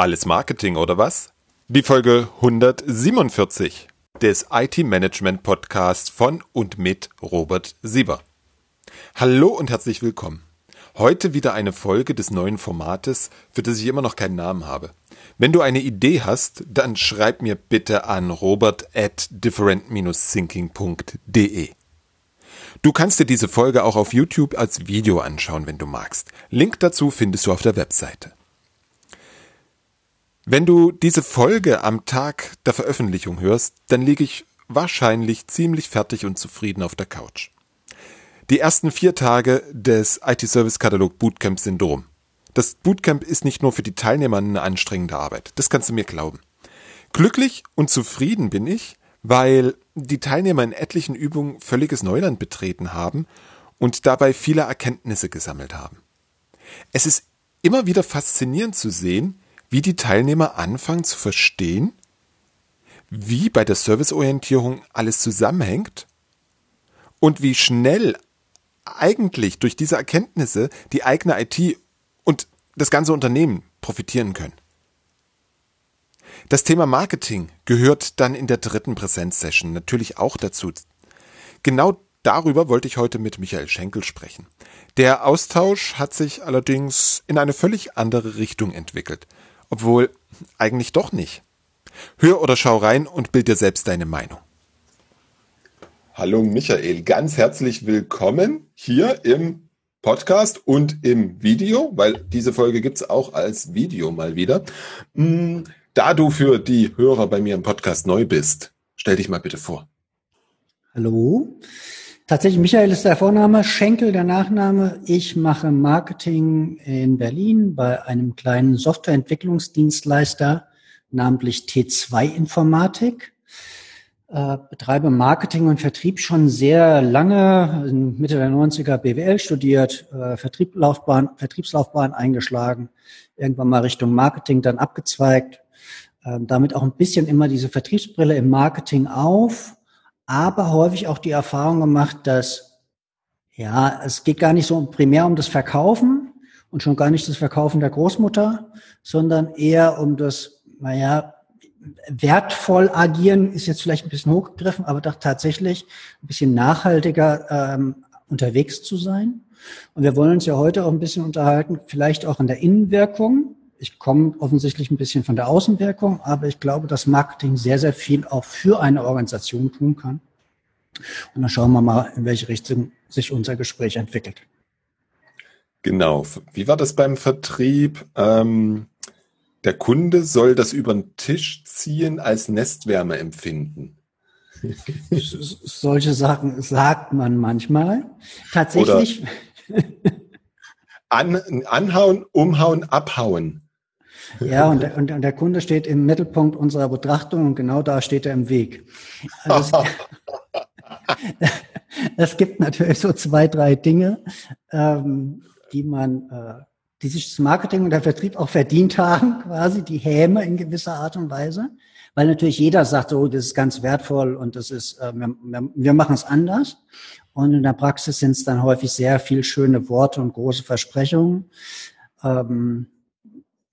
Alles Marketing oder was? Die Folge 147 des IT-Management Podcasts von und mit Robert Sieber. Hallo und herzlich willkommen. Heute wieder eine Folge des neuen Formates, für das ich immer noch keinen Namen habe. Wenn du eine Idee hast, dann schreib mir bitte an robert at different-thinking.de. Du kannst dir diese Folge auch auf YouTube als Video anschauen, wenn du magst. Link dazu findest du auf der Webseite. Wenn du diese Folge am Tag der Veröffentlichung hörst, dann liege ich wahrscheinlich ziemlich fertig und zufrieden auf der Couch. Die ersten vier Tage des IT-Service-Katalog Bootcamp sind rum. Das Bootcamp ist nicht nur für die Teilnehmer eine anstrengende Arbeit, das kannst du mir glauben. Glücklich und zufrieden bin ich, weil die Teilnehmer in etlichen Übungen völliges Neuland betreten haben und dabei viele Erkenntnisse gesammelt haben. Es ist immer wieder faszinierend zu sehen, wie die Teilnehmer anfangen zu verstehen, wie bei der Serviceorientierung alles zusammenhängt und wie schnell eigentlich durch diese Erkenntnisse die eigene IT und das ganze Unternehmen profitieren können. Das Thema Marketing gehört dann in der dritten Präsenzsession natürlich auch dazu. Genau darüber wollte ich heute mit Michael Schenkel sprechen. Der Austausch hat sich allerdings in eine völlig andere Richtung entwickelt. Obwohl, eigentlich doch nicht. Hör oder schau rein und bild dir selbst deine Meinung. Hallo Michael, ganz herzlich willkommen hier im Podcast und im Video, weil diese Folge gibt's auch als Video mal wieder. Mm, da du für die Hörer bei mir im Podcast neu bist, stell dich mal bitte vor. Hallo, Tatsächlich, Michael ist der Vorname, Schenkel der Nachname. Ich mache Marketing in Berlin bei einem kleinen Softwareentwicklungsdienstleister, namentlich T2 Informatik. Äh, betreibe Marketing und Vertrieb schon sehr lange, Mitte der 90er BWL studiert, äh, Vertriebslaufbahn, Vertriebslaufbahn eingeschlagen, irgendwann mal Richtung Marketing dann abgezweigt, äh, damit auch ein bisschen immer diese Vertriebsbrille im Marketing auf aber häufig auch die Erfahrung gemacht, dass ja, es geht gar nicht so primär um das Verkaufen und schon gar nicht das Verkaufen der Großmutter, sondern eher um das, naja, wertvoll agieren ist jetzt vielleicht ein bisschen hochgegriffen, aber doch tatsächlich ein bisschen nachhaltiger ähm, unterwegs zu sein. Und wir wollen uns ja heute auch ein bisschen unterhalten, vielleicht auch in der Innenwirkung, ich komme offensichtlich ein bisschen von der Außenwirkung, aber ich glaube, dass Marketing sehr, sehr viel auch für eine Organisation tun kann. Und dann schauen wir mal, in welche Richtung sich unser Gespräch entwickelt. Genau. Wie war das beim Vertrieb? Ähm, der Kunde soll das über den Tisch ziehen als Nestwärme empfinden. Solche Sachen sagt man manchmal. Tatsächlich. An, anhauen, umhauen, abhauen. Ja, und der, und der Kunde steht im Mittelpunkt unserer Betrachtung und genau da steht er im Weg. Also es, es, gibt natürlich so zwei, drei Dinge, ähm, die man, äh, die sich das Marketing und der Vertrieb auch verdient haben, quasi die Häme in gewisser Art und Weise. Weil natürlich jeder sagt, oh, das ist ganz wertvoll und das ist, äh, wir, wir machen es anders. Und in der Praxis sind es dann häufig sehr viel schöne Worte und große Versprechungen. Ähm,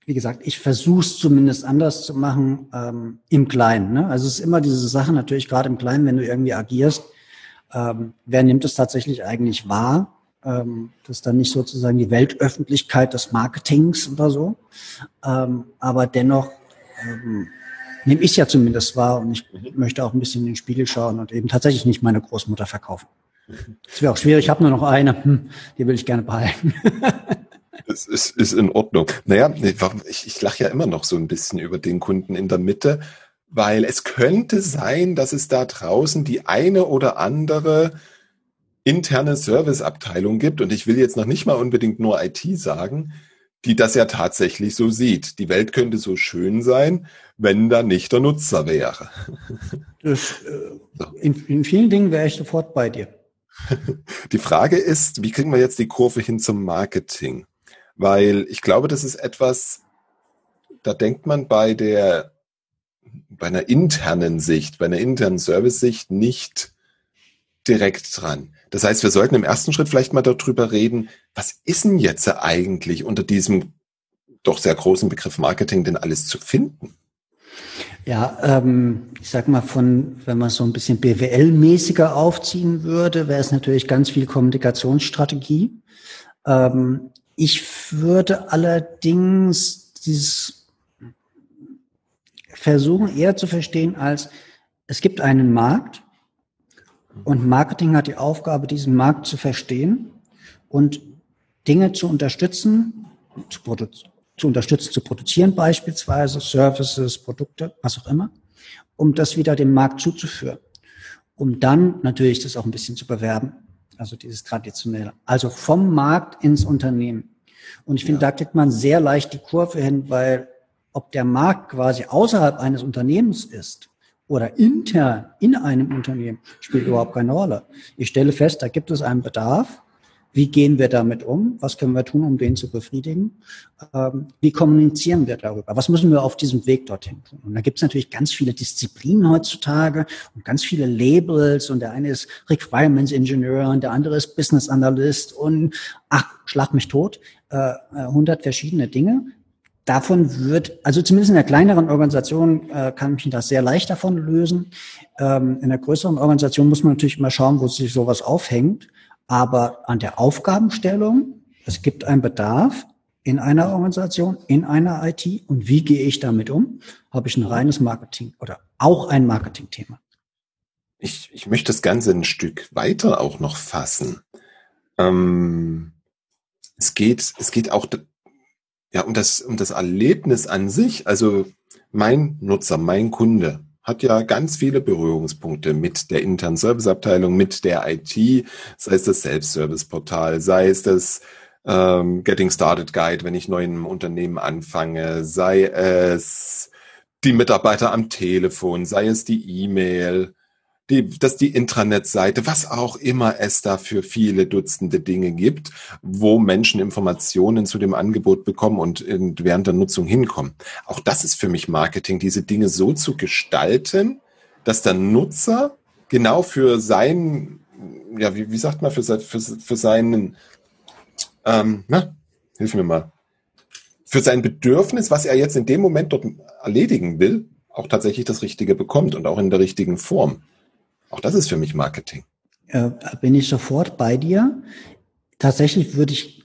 wie gesagt, ich versuche es zumindest anders zu machen ähm, im Kleinen. Ne? Also es ist immer diese Sache natürlich gerade im Kleinen, wenn du irgendwie agierst, ähm, wer nimmt es tatsächlich eigentlich wahr? Ähm, das ist dann nicht sozusagen die Weltöffentlichkeit des Marketings oder so, ähm, aber dennoch ähm, nehme ich ja zumindest wahr und ich möchte auch ein bisschen in den Spiegel schauen und eben tatsächlich nicht meine Großmutter verkaufen. Das wäre auch schwierig. Ich habe nur noch eine, hm, die will ich gerne behalten. Es ist, ist in Ordnung. Naja, ich, ich lache ja immer noch so ein bisschen über den Kunden in der Mitte, weil es könnte sein, dass es da draußen die eine oder andere interne Serviceabteilung gibt, und ich will jetzt noch nicht mal unbedingt nur IT sagen, die das ja tatsächlich so sieht. Die Welt könnte so schön sein, wenn da nicht der Nutzer wäre. Das, äh, in, in vielen Dingen wäre ich sofort bei dir. Die Frage ist, wie kriegen wir jetzt die Kurve hin zum Marketing? Weil ich glaube, das ist etwas, da denkt man bei der, bei einer internen Sicht, bei einer internen Service-Sicht nicht direkt dran. Das heißt, wir sollten im ersten Schritt vielleicht mal darüber reden, was ist denn jetzt eigentlich unter diesem doch sehr großen Begriff Marketing denn alles zu finden? Ja, ähm, ich sag mal, von, wenn man so ein bisschen BWL-mäßiger aufziehen würde, wäre es natürlich ganz viel Kommunikationsstrategie. Ähm, ich würde allerdings dieses versuchen eher zu verstehen als, es gibt einen Markt und Marketing hat die Aufgabe, diesen Markt zu verstehen und Dinge zu unterstützen, zu, zu unterstützen, zu produzieren beispielsweise, Services, Produkte, was auch immer, um das wieder dem Markt zuzuführen. Um dann natürlich das auch ein bisschen zu bewerben. Also dieses traditionelle. Also vom Markt ins Unternehmen. Und ich finde, ja. da kriegt man sehr leicht die Kurve hin, weil ob der Markt quasi außerhalb eines Unternehmens ist oder intern in einem Unternehmen, spielt überhaupt keine Rolle. Ich stelle fest, da gibt es einen Bedarf wie gehen wir damit um? Was können wir tun, um den zu befriedigen? Ähm, wie kommunizieren wir darüber? Was müssen wir auf diesem Weg dorthin tun? Und da gibt es natürlich ganz viele Disziplinen heutzutage und ganz viele Labels. Und der eine ist Requirements Engineer und der andere ist Business Analyst und ach, schlag mich tot. Äh, 100 verschiedene Dinge. Davon wird, also zumindest in der kleineren Organisation äh, kann ich mich das sehr leicht davon lösen. Ähm, in der größeren Organisation muss man natürlich mal schauen, wo sich sowas aufhängt. Aber an der Aufgabenstellung, es gibt einen Bedarf in einer Organisation, in einer IT und wie gehe ich damit um, habe ich ein reines Marketing oder auch ein Marketingthema. Ich, ich möchte das Ganze ein Stück weiter auch noch fassen. Ähm, es geht, es geht auch ja, um das, um das Erlebnis an sich. Also mein Nutzer, mein Kunde, hat ja ganz viele Berührungspunkte mit der internen Serviceabteilung, mit der IT, sei es das Self-Service-Portal, sei es das ähm, Getting Started Guide, wenn ich neu in einem Unternehmen anfange, sei es die Mitarbeiter am Telefon, sei es die E-Mail, die, dass die Intranet-Seite, was auch immer es da für viele Dutzende Dinge gibt, wo Menschen Informationen zu dem Angebot bekommen und während der Nutzung hinkommen. Auch das ist für mich Marketing, diese Dinge so zu gestalten, dass der Nutzer genau für sein, ja, wie, wie sagt man, für, für, für seinen, ähm, na, hilf mir mal, für sein Bedürfnis, was er jetzt in dem Moment dort erledigen will, auch tatsächlich das Richtige bekommt und auch in der richtigen Form. Auch das ist für mich Marketing. Äh, bin ich sofort bei dir. Tatsächlich würde ich,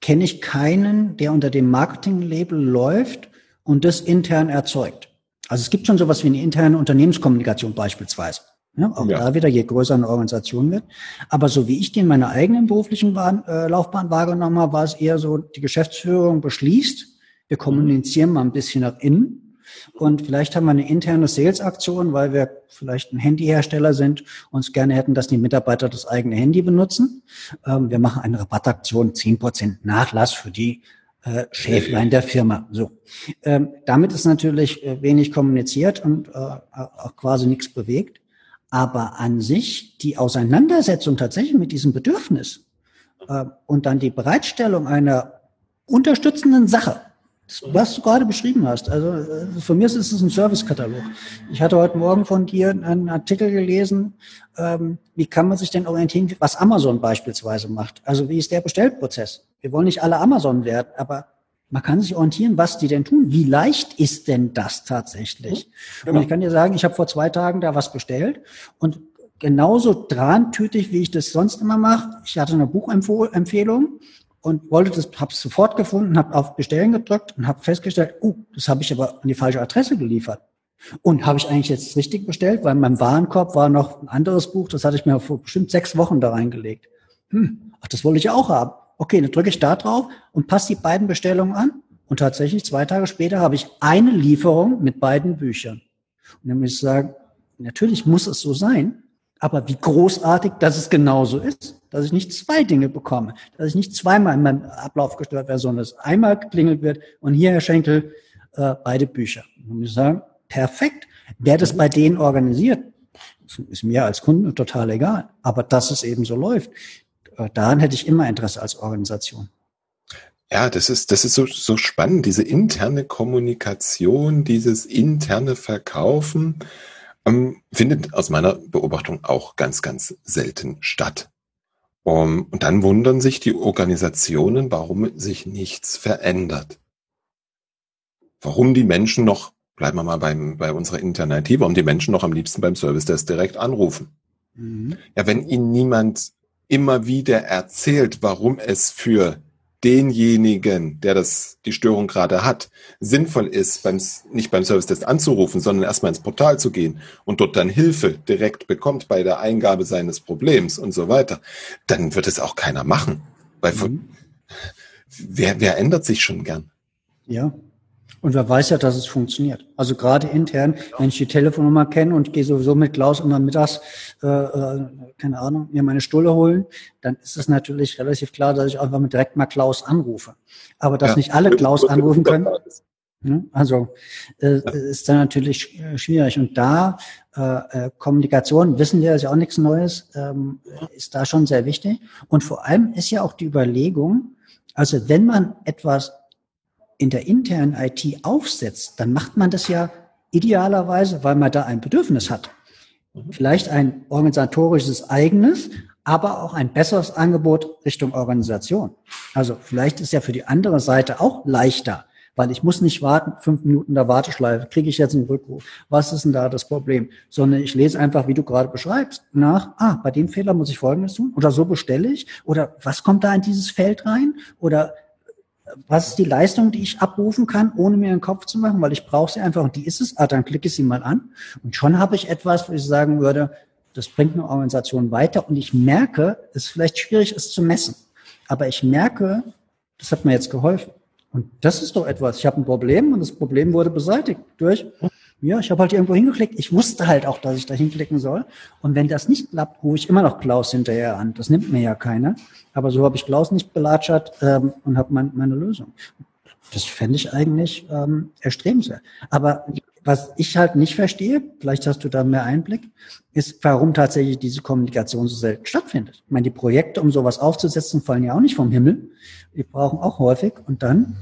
kenne ich keinen, der unter dem Marketing-Label läuft und das intern erzeugt. Also es gibt schon sowas wie eine interne Unternehmenskommunikation beispielsweise. Ja, auch ja. da wieder, je größer eine Organisation wird. Aber so wie ich die in meiner eigenen beruflichen Bahn, äh, Laufbahn wahrgenommen habe, war es eher so, die Geschäftsführung beschließt, wir kommunizieren mal ein bisschen nach innen und vielleicht haben wir eine interne Sales-Aktion, weil wir vielleicht ein Handyhersteller sind, uns gerne hätten, dass die Mitarbeiter das eigene Handy benutzen. Ähm, wir machen eine Rabattaktion, zehn Prozent Nachlass für die äh, Schäflein der Firma. So. Ähm, damit ist natürlich äh, wenig kommuniziert und äh, auch quasi nichts bewegt. Aber an sich die Auseinandersetzung tatsächlich mit diesem Bedürfnis äh, und dann die Bereitstellung einer unterstützenden Sache, was du gerade beschrieben hast. Also äh, für mich ist es ein Servicekatalog. Ich hatte heute Morgen von dir einen Artikel gelesen, ähm, wie kann man sich denn orientieren, was Amazon beispielsweise macht. Also wie ist der Bestellprozess? Wir wollen nicht alle Amazon werden, aber man kann sich orientieren, was die denn tun. Wie leicht ist denn das tatsächlich? Genau. Und ich kann dir sagen, ich habe vor zwei Tagen da was bestellt und genauso drahntütig, wie ich das sonst immer mache. Ich hatte eine Buchempfehlung und wollte das, habe es sofort gefunden, habe auf Bestellen gedrückt und habe festgestellt, oh, das habe ich aber an die falsche Adresse geliefert. Und habe ich eigentlich jetzt richtig bestellt, weil in meinem Warenkorb war noch ein anderes Buch, das hatte ich mir vor bestimmt sechs Wochen da reingelegt. Hm, ach, das wollte ich auch haben. Okay, dann drücke ich da drauf und passe die beiden Bestellungen an. Und tatsächlich zwei Tage später habe ich eine Lieferung mit beiden Büchern. Und dann muss ich sagen, natürlich muss es so sein, aber wie großartig, dass es genauso ist, dass ich nicht zwei Dinge bekomme, dass ich nicht zweimal in meinem Ablauf gestört werde, sondern dass einmal geklingelt wird und hier, Herr Schenkel, äh, beide Bücher. Und ich sagen, perfekt. Wer das bei denen organisiert, ist mir als Kunde total egal. Aber dass es eben so läuft, äh, daran hätte ich immer Interesse als Organisation. Ja, das ist, das ist so, so spannend, diese interne Kommunikation, dieses interne Verkaufen ähm, findet aus meiner Beobachtung auch ganz, ganz selten statt. Um, und dann wundern sich die Organisationen, warum sich nichts verändert. warum die Menschen noch, bleiben wir mal beim, bei unserer IT, warum die Menschen noch am liebsten beim Service Desk direkt anrufen. Mhm. Ja, wenn ihnen niemand immer wieder erzählt, warum es für denjenigen, der das, die Störung gerade hat, sinnvoll ist, beim, nicht beim Service Desk anzurufen, sondern erstmal ins Portal zu gehen und dort dann Hilfe direkt bekommt bei der Eingabe seines Problems und so weiter, dann wird es auch keiner machen. Weil mhm. wer, wer ändert sich schon gern? Ja, und wer weiß ja, dass es funktioniert. Also gerade intern, wenn ich die Telefonnummer kenne und gehe sowieso mit Klaus immer mittags, äh, äh, keine Ahnung, mir meine Stulle holen, dann ist es natürlich relativ klar, dass ich einfach mit direkt mal Klaus anrufe. Aber dass ja. nicht alle Klaus anrufen können, ne? also äh, ist dann natürlich äh, schwierig. Und da äh, äh, Kommunikation, wissen wir, ist ja auch nichts Neues, ähm, ist da schon sehr wichtig. Und vor allem ist ja auch die Überlegung, also wenn man etwas in der internen IT aufsetzt, dann macht man das ja idealerweise, weil man da ein Bedürfnis hat. Mhm. Vielleicht ein organisatorisches eigenes, aber auch ein besseres Angebot Richtung Organisation. Also vielleicht ist ja für die andere Seite auch leichter, weil ich muss nicht warten, fünf Minuten der Warteschleife, kriege ich jetzt einen Rückruf, was ist denn da das Problem? Sondern ich lese einfach, wie du gerade beschreibst, nach, ah, bei dem Fehler muss ich Folgendes tun oder so bestelle ich oder was kommt da in dieses Feld rein oder was ist die Leistung, die ich abrufen kann, ohne mir einen Kopf zu machen, weil ich brauche sie einfach und die ist es, ah, dann klicke ich sie mal an. Und schon habe ich etwas, wo ich sagen würde, das bringt eine Organisation weiter. Und ich merke, es ist vielleicht schwierig, es zu messen, aber ich merke, das hat mir jetzt geholfen. Und das ist doch etwas. Ich habe ein Problem und das Problem wurde beseitigt durch ja, ich habe halt irgendwo hingeklickt. Ich wusste halt auch, dass ich da hinklicken soll. Und wenn das nicht klappt, rufe ich immer noch Klaus hinterher an. Das nimmt mir ja keiner. Aber so habe ich Klaus nicht belatschert ähm, und habe mein, meine Lösung. Das fände ich eigentlich ähm, erstrebenswert. Aber was ich halt nicht verstehe, vielleicht hast du da mehr Einblick, ist, warum tatsächlich diese Kommunikation so selten stattfindet. Ich meine, die Projekte, um sowas aufzusetzen, fallen ja auch nicht vom Himmel. Die brauchen auch häufig. Und dann,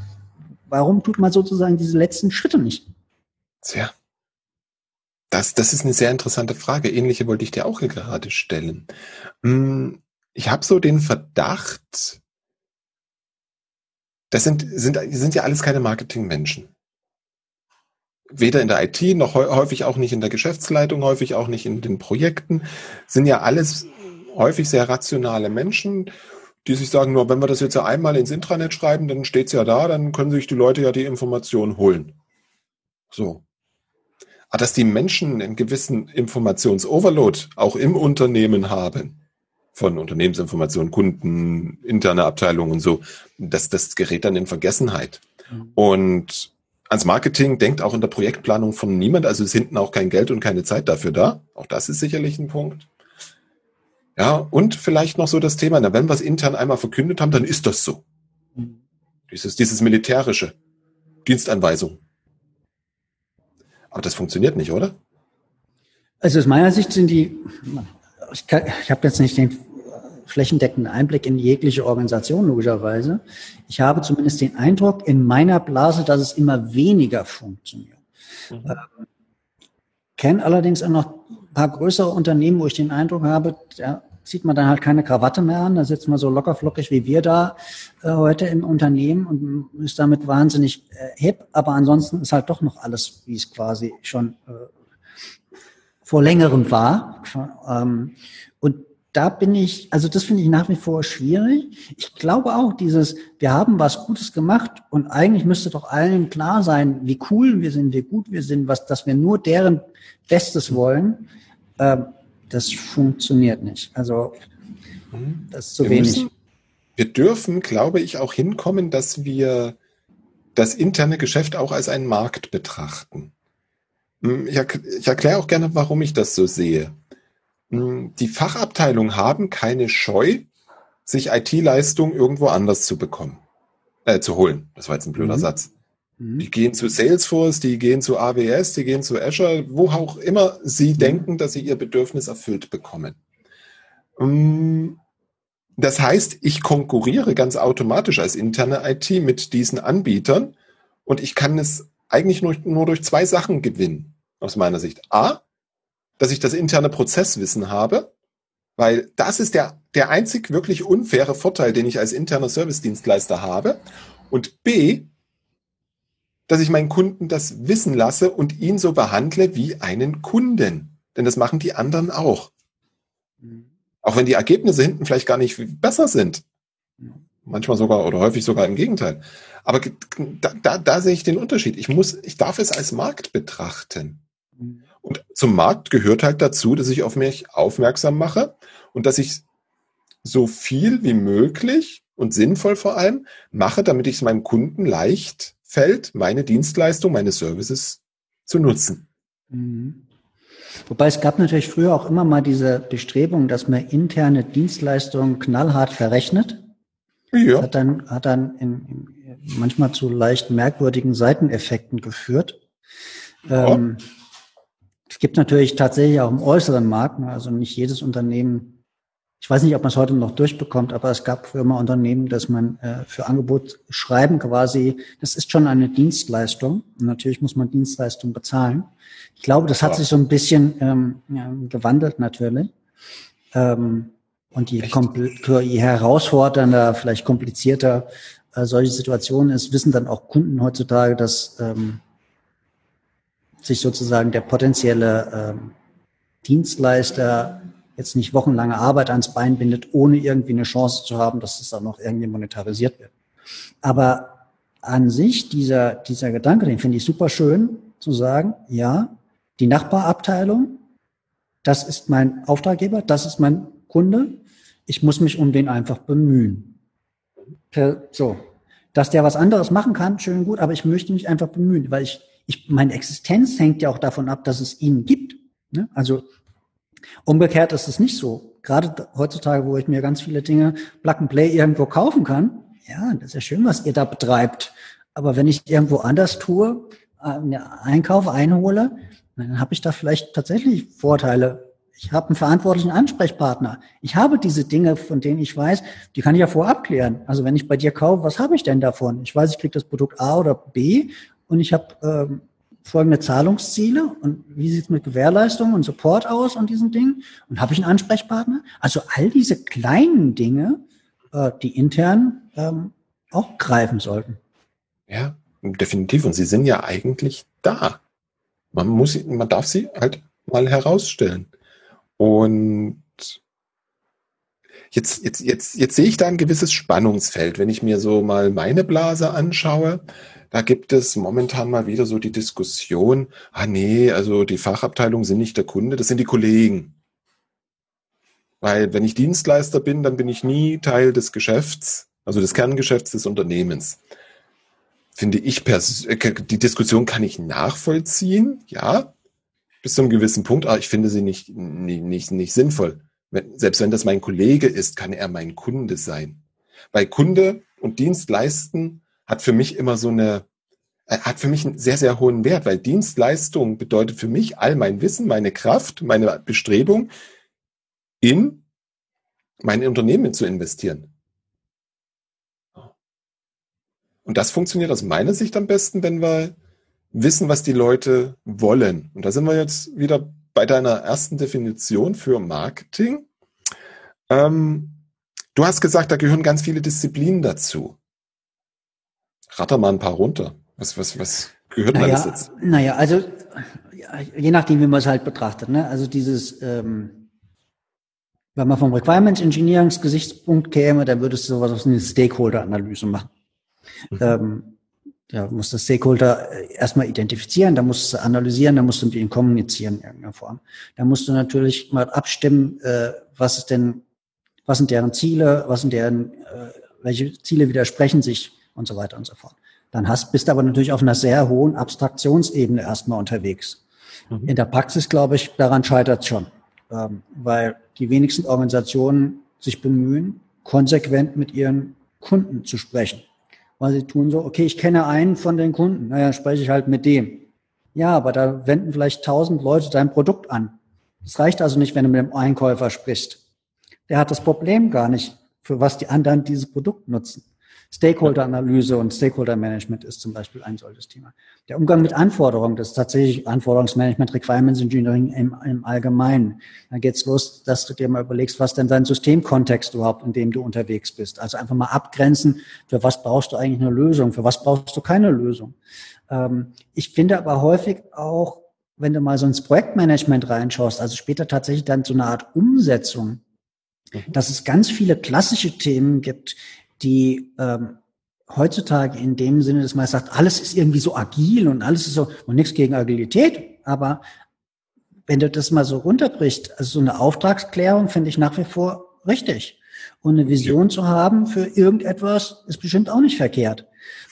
warum tut man sozusagen diese letzten Schritte nicht? Tja. Das, das ist eine sehr interessante Frage. Ähnliche wollte ich dir auch hier gerade stellen. Hm, ich habe so den Verdacht, das sind, sind, sind ja alles keine Marketingmenschen. Weder in der IT noch häufig auch nicht in der Geschäftsleitung, häufig auch nicht in den Projekten. Sind ja alles häufig sehr rationale Menschen, die sich sagen, nur wenn wir das jetzt ja einmal ins Intranet schreiben, dann steht's ja da, dann können sich die Leute ja die Informationen holen. So. Aber dass die Menschen einen gewissen Informationsoverload auch im Unternehmen haben, von Unternehmensinformationen, Kunden, interne Abteilungen und so, dass das gerät dann in Vergessenheit. Mhm. Und ans Marketing denkt auch in der Projektplanung von niemand, also ist hinten auch kein Geld und keine Zeit dafür da. Auch das ist sicherlich ein Punkt. Ja, und vielleicht noch so das Thema, na, wenn wir es intern einmal verkündet haben, dann ist das so. Mhm. Dieses, dieses militärische Dienstanweisung. Aber das funktioniert nicht, oder? Also aus meiner Sicht sind die, ich, ich habe jetzt nicht den flächendeckenden Einblick in jegliche Organisation, logischerweise. Ich habe zumindest den Eindruck in meiner Blase, dass es immer weniger funktioniert. Mhm. Ähm, kenne allerdings auch noch ein paar größere Unternehmen, wo ich den Eindruck habe, ja, zieht man dann halt keine Krawatte mehr an, da sitzt man so lockerflockig wie wir da äh, heute im Unternehmen und ist damit wahnsinnig äh, hip, aber ansonsten ist halt doch noch alles, wie es quasi schon äh, vor längerem war. Ähm, und da bin ich, also das finde ich nach wie vor schwierig. Ich glaube auch dieses, wir haben was Gutes gemacht und eigentlich müsste doch allen klar sein, wie cool wir sind, wie gut wir sind, was, dass wir nur deren Bestes wollen. Ähm, das funktioniert nicht. Also das ist zu wir wenig. Müssen, wir dürfen, glaube ich, auch hinkommen, dass wir das interne Geschäft auch als einen Markt betrachten. Hm, ich, ich erkläre auch gerne, warum ich das so sehe. Hm, die Fachabteilungen haben keine Scheu, sich IT-Leistung irgendwo anders zu bekommen, äh, zu holen. Das war jetzt ein blöder mhm. Satz. Mhm. Die gehen zu Salesforce, die gehen zu AWS, die gehen zu Azure, wo auch immer sie mhm. denken, dass sie ihr Bedürfnis erfüllt bekommen. Ähm, das heißt, ich konkurriere ganz automatisch als interne IT mit diesen Anbietern und ich kann es eigentlich nur, nur durch zwei Sachen gewinnen, aus meiner Sicht. A, dass ich das interne Prozesswissen habe, weil das ist der, der einzig wirklich unfaire Vorteil, den ich als interner Service-Dienstleister habe. Und B, dass ich meinen Kunden das wissen lasse und ihn so behandle wie einen Kunden. Denn das machen die anderen auch. Mhm. Auch wenn die Ergebnisse hinten vielleicht gar nicht besser sind. Manchmal sogar oder häufig sogar im Gegenteil. Aber da, da, da sehe ich den Unterschied. Ich muss, ich darf es als Markt betrachten. Mhm. Und zum Markt gehört halt dazu, dass ich auf mich aufmerksam mache und dass ich so viel wie möglich und sinnvoll vor allem mache, damit ich es meinem Kunden leicht fällt, meine Dienstleistung, meine Services zu nutzen. Mhm. Wobei es gab natürlich früher auch immer mal diese Bestrebung, dass man interne Dienstleistungen knallhart verrechnet. Ja. Das hat dann, hat dann in, in, manchmal zu leicht merkwürdigen Seiteneffekten geführt. Ja. Ähm, es gibt natürlich tatsächlich auch im äußeren Markt, ne, also nicht jedes Unternehmen ich weiß nicht, ob man es heute noch durchbekommt, aber es gab früher mal Unternehmen, dass man äh, für Angebot schreiben quasi, das ist schon eine Dienstleistung. Und natürlich muss man Dienstleistung bezahlen. Ich glaube, das hat ja. sich so ein bisschen ähm, ja, gewandelt natürlich. Ähm, und je, je herausfordernder, vielleicht komplizierter äh, solche Situationen ist, wissen dann auch Kunden heutzutage, dass ähm, sich sozusagen der potenzielle ähm, Dienstleister jetzt nicht wochenlange Arbeit ans Bein bindet, ohne irgendwie eine Chance zu haben, dass es dann noch irgendwie monetarisiert wird. Aber an sich, dieser, dieser Gedanke, den finde ich super schön, zu sagen, ja, die Nachbarabteilung, das ist mein Auftraggeber, das ist mein Kunde, ich muss mich um den einfach bemühen. So. Dass der was anderes machen kann, schön gut, aber ich möchte mich einfach bemühen, weil ich, ich, meine Existenz hängt ja auch davon ab, dass es ihn gibt. Ne? Also Umgekehrt ist es nicht so. Gerade heutzutage, wo ich mir ganz viele Dinge Plug and Play irgendwo kaufen kann, ja, das ist ja schön, was ihr da betreibt. Aber wenn ich irgendwo anders tue, einen Einkauf einhole, dann habe ich da vielleicht tatsächlich Vorteile. Ich habe einen verantwortlichen Ansprechpartner. Ich habe diese Dinge, von denen ich weiß, die kann ich ja vorab klären. Also wenn ich bei dir kaufe, was habe ich denn davon? Ich weiß, ich kriege das Produkt A oder B und ich habe ähm, folgende Zahlungsziele und wie sieht es mit Gewährleistung und Support aus und diesen Dingen und habe ich einen Ansprechpartner? Also all diese kleinen Dinge, äh, die intern ähm, auch greifen sollten. Ja, definitiv. Und sie sind ja eigentlich da. Man muss, man darf sie halt mal herausstellen. Und jetzt, jetzt, jetzt, jetzt sehe ich da ein gewisses Spannungsfeld, wenn ich mir so mal meine Blase anschaue da gibt es momentan mal wieder so die Diskussion, ah nee, also die Fachabteilungen sind nicht der Kunde, das sind die Kollegen. Weil wenn ich Dienstleister bin, dann bin ich nie Teil des Geschäfts, also des Kerngeschäfts des Unternehmens. Finde ich, äh, die Diskussion kann ich nachvollziehen, ja, bis zu einem gewissen Punkt, aber ich finde sie nicht, nicht, nicht, nicht sinnvoll. Selbst wenn das mein Kollege ist, kann er mein Kunde sein. Weil Kunde und Dienst leisten hat für mich immer so eine, äh, hat für mich einen sehr, sehr hohen Wert, weil Dienstleistung bedeutet für mich all mein Wissen, meine Kraft, meine Bestrebung in mein Unternehmen zu investieren. Und das funktioniert aus meiner Sicht am besten, wenn wir wissen, was die Leute wollen. Und da sind wir jetzt wieder bei deiner ersten Definition für Marketing. Ähm, du hast gesagt, da gehören ganz viele Disziplinen dazu. Ratter mal ein paar runter. Was, was, was gehört naja, alles jetzt? Naja, also je nachdem, wie man es halt betrachtet. Ne? Also dieses, ähm, wenn man vom Requirements Engineering-Gesichtspunkt käme, dann würdest du sowas aus einer Stakeholder-Analyse machen. Mhm. Ähm, ja, musst das Stakeholder äh, erstmal identifizieren, dann musst du analysieren, dann musst du mit ihnen kommunizieren in irgendeiner Form. Dann musst du natürlich mal abstimmen, äh, was ist denn, was sind deren Ziele, was sind deren, äh, welche Ziele widersprechen sich und so weiter und so fort. Dann hast, bist aber natürlich auf einer sehr hohen Abstraktionsebene erstmal unterwegs. Mhm. In der Praxis, glaube ich, daran scheitert es schon, ähm, weil die wenigsten Organisationen sich bemühen, konsequent mit ihren Kunden zu sprechen. Weil sie tun so, okay, ich kenne einen von den Kunden, naja, spreche ich halt mit dem. Ja, aber da wenden vielleicht tausend Leute dein Produkt an. Das reicht also nicht, wenn du mit dem Einkäufer sprichst. Der hat das Problem gar nicht, für was die anderen dieses Produkt nutzen Stakeholder-Analyse und Stakeholder-Management ist zum Beispiel ein solches Thema. Der Umgang mit Anforderungen, das ist tatsächlich Anforderungsmanagement, Requirements Engineering im, im Allgemeinen. Da geht's los, dass du dir mal überlegst, was denn dein Systemkontext überhaupt, in dem du unterwegs bist. Also einfach mal abgrenzen, für was brauchst du eigentlich eine Lösung, für was brauchst du keine Lösung. Ähm, ich finde aber häufig auch, wenn du mal so ins Projektmanagement reinschaust, also später tatsächlich dann so eine Art Umsetzung, mhm. dass es ganz viele klassische Themen gibt, die ähm, heutzutage in dem Sinne, dass man sagt, alles ist irgendwie so agil und alles ist so, und nichts gegen Agilität, aber wenn du das mal so runterbrichst, also so eine Auftragsklärung finde ich nach wie vor richtig. Und eine Vision zu haben für irgendetwas ist bestimmt auch nicht verkehrt.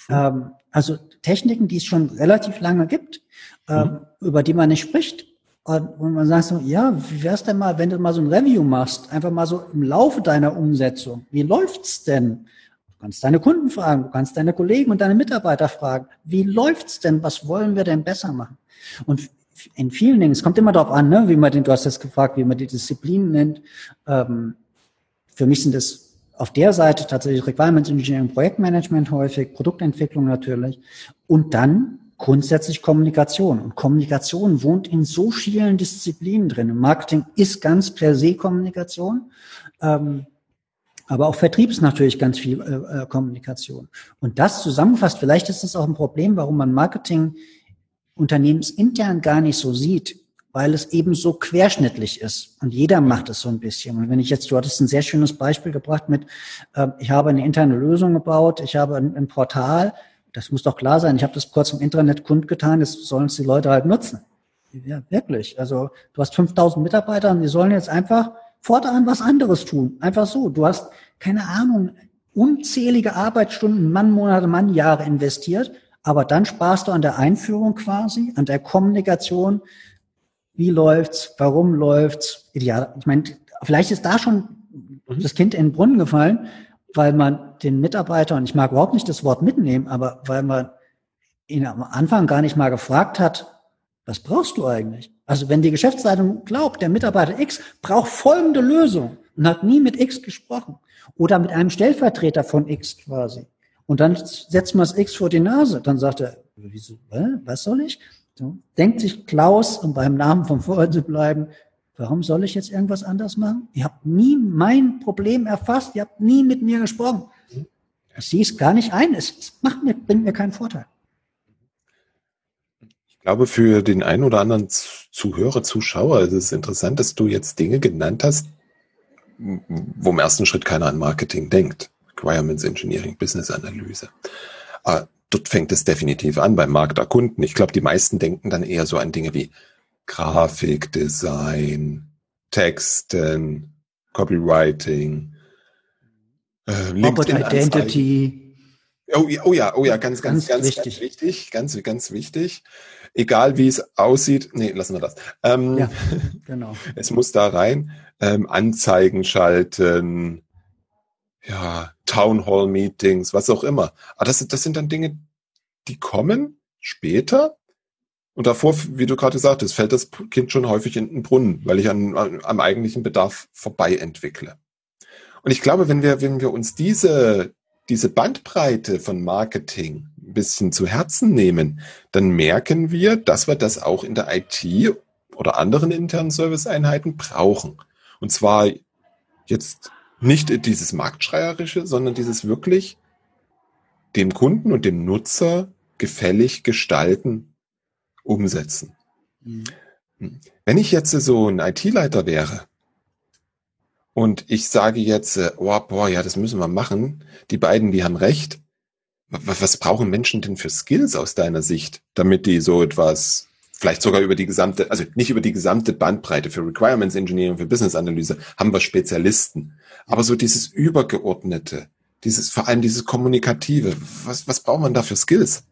Mhm. Ähm, also Techniken, die es schon relativ lange gibt, ähm, mhm. über die man nicht spricht. Und man sagt so, ja, wie wär's denn mal, wenn du mal so ein Review machst, einfach mal so im Laufe deiner Umsetzung. Wie läuft's denn? Kannst deine Kunden fragen, du kannst deine Kollegen und deine Mitarbeiter fragen, wie läuft's denn? Was wollen wir denn besser machen? Und in vielen Dingen, es kommt immer darauf an, ne, wie man den, du hast jetzt gefragt, wie man die Disziplinen nennt. Ähm, für mich sind es auf der Seite tatsächlich Requirements Engineering, Projektmanagement häufig, Produktentwicklung natürlich und dann grundsätzlich Kommunikation. Und Kommunikation wohnt in so vielen Disziplinen drin. Marketing ist ganz per se Kommunikation. Ähm, aber auch Vertrieb ist natürlich ganz viel äh, äh, Kommunikation. Und das zusammenfasst, vielleicht ist das auch ein Problem, warum man Marketing unternehmensintern gar nicht so sieht, weil es eben so querschnittlich ist. Und jeder macht es so ein bisschen. Und wenn ich jetzt, du hattest ein sehr schönes Beispiel gebracht mit, äh, ich habe eine interne Lösung gebaut, ich habe ein, ein Portal, das muss doch klar sein, ich habe das kurz im Internet kundgetan, das sollen es die Leute halt nutzen. Ja, wirklich. Also du hast 5000 Mitarbeiter und die sollen jetzt einfach fortan was anderes tun. Einfach so. Du hast, keine Ahnung, unzählige Arbeitsstunden, Mann, Monate, Mann, Jahre investiert, aber dann sparst du an der Einführung quasi, an der Kommunikation. Wie läuft's? Warum läuft's? Ideal. Ich meine, vielleicht ist da schon mhm. das Kind in den Brunnen gefallen, weil man den Mitarbeiter, und ich mag überhaupt nicht das Wort mitnehmen, aber weil man ihn am Anfang gar nicht mal gefragt hat, was brauchst du eigentlich? Also wenn die Geschäftsleitung glaubt, der Mitarbeiter X braucht folgende Lösung und hat nie mit X gesprochen oder mit einem Stellvertreter von X quasi. Und dann setzt man das X vor die Nase. Dann sagt er, wieso, was soll ich? Denkt sich Klaus, um beim Namen von vorher zu bleiben, warum soll ich jetzt irgendwas anders machen? Ihr habt nie mein Problem erfasst, ihr habt nie mit mir gesprochen. Ich sehe es gar nicht ein, es macht mir, bringt mir keinen Vorteil. Ich glaube, für den einen oder anderen Zuhörer, Zuschauer ist es interessant, dass du jetzt Dinge genannt hast, wo im ersten Schritt keiner an Marketing denkt. Requirements Engineering, Business Analyse. Aber dort fängt es definitiv an beim Markt erkunden. Ich glaube, die meisten denken dann eher so an Dinge wie Grafikdesign, Texten, Copywriting, äh, LinkedIn Identity. Oh, oh, ja, oh ja, ganz, ganz, ganz, ganz wichtig. ganz wichtig, ganz, ganz wichtig egal wie es aussieht, nee, lassen wir das. Ähm, ja, genau. Es muss da rein, ähm, Anzeigen schalten, ja, Town Hall Meetings, was auch immer. Aber das, das sind dann Dinge, die kommen später. Und davor, wie du gerade sagtest, fällt das Kind schon häufig in den Brunnen, weil ich an, an, am eigentlichen Bedarf vorbei entwickle. Und ich glaube, wenn wir, wenn wir uns diese, diese Bandbreite von Marketing ein bisschen zu Herzen nehmen, dann merken wir, dass wir das auch in der IT oder anderen internen Serviceeinheiten brauchen. Und zwar jetzt nicht dieses Marktschreierische, sondern dieses wirklich dem Kunden und dem Nutzer gefällig gestalten, umsetzen. Mhm. Wenn ich jetzt so ein IT-Leiter wäre und ich sage jetzt, oh, boah, ja, das müssen wir machen, die beiden, die haben recht, was, brauchen Menschen denn für Skills aus deiner Sicht, damit die so etwas vielleicht sogar über die gesamte, also nicht über die gesamte Bandbreite für Requirements Engineering, für Business Analyse, haben wir Spezialisten. Aber so dieses übergeordnete, dieses, vor allem dieses kommunikative, was, was braucht man da für Skills?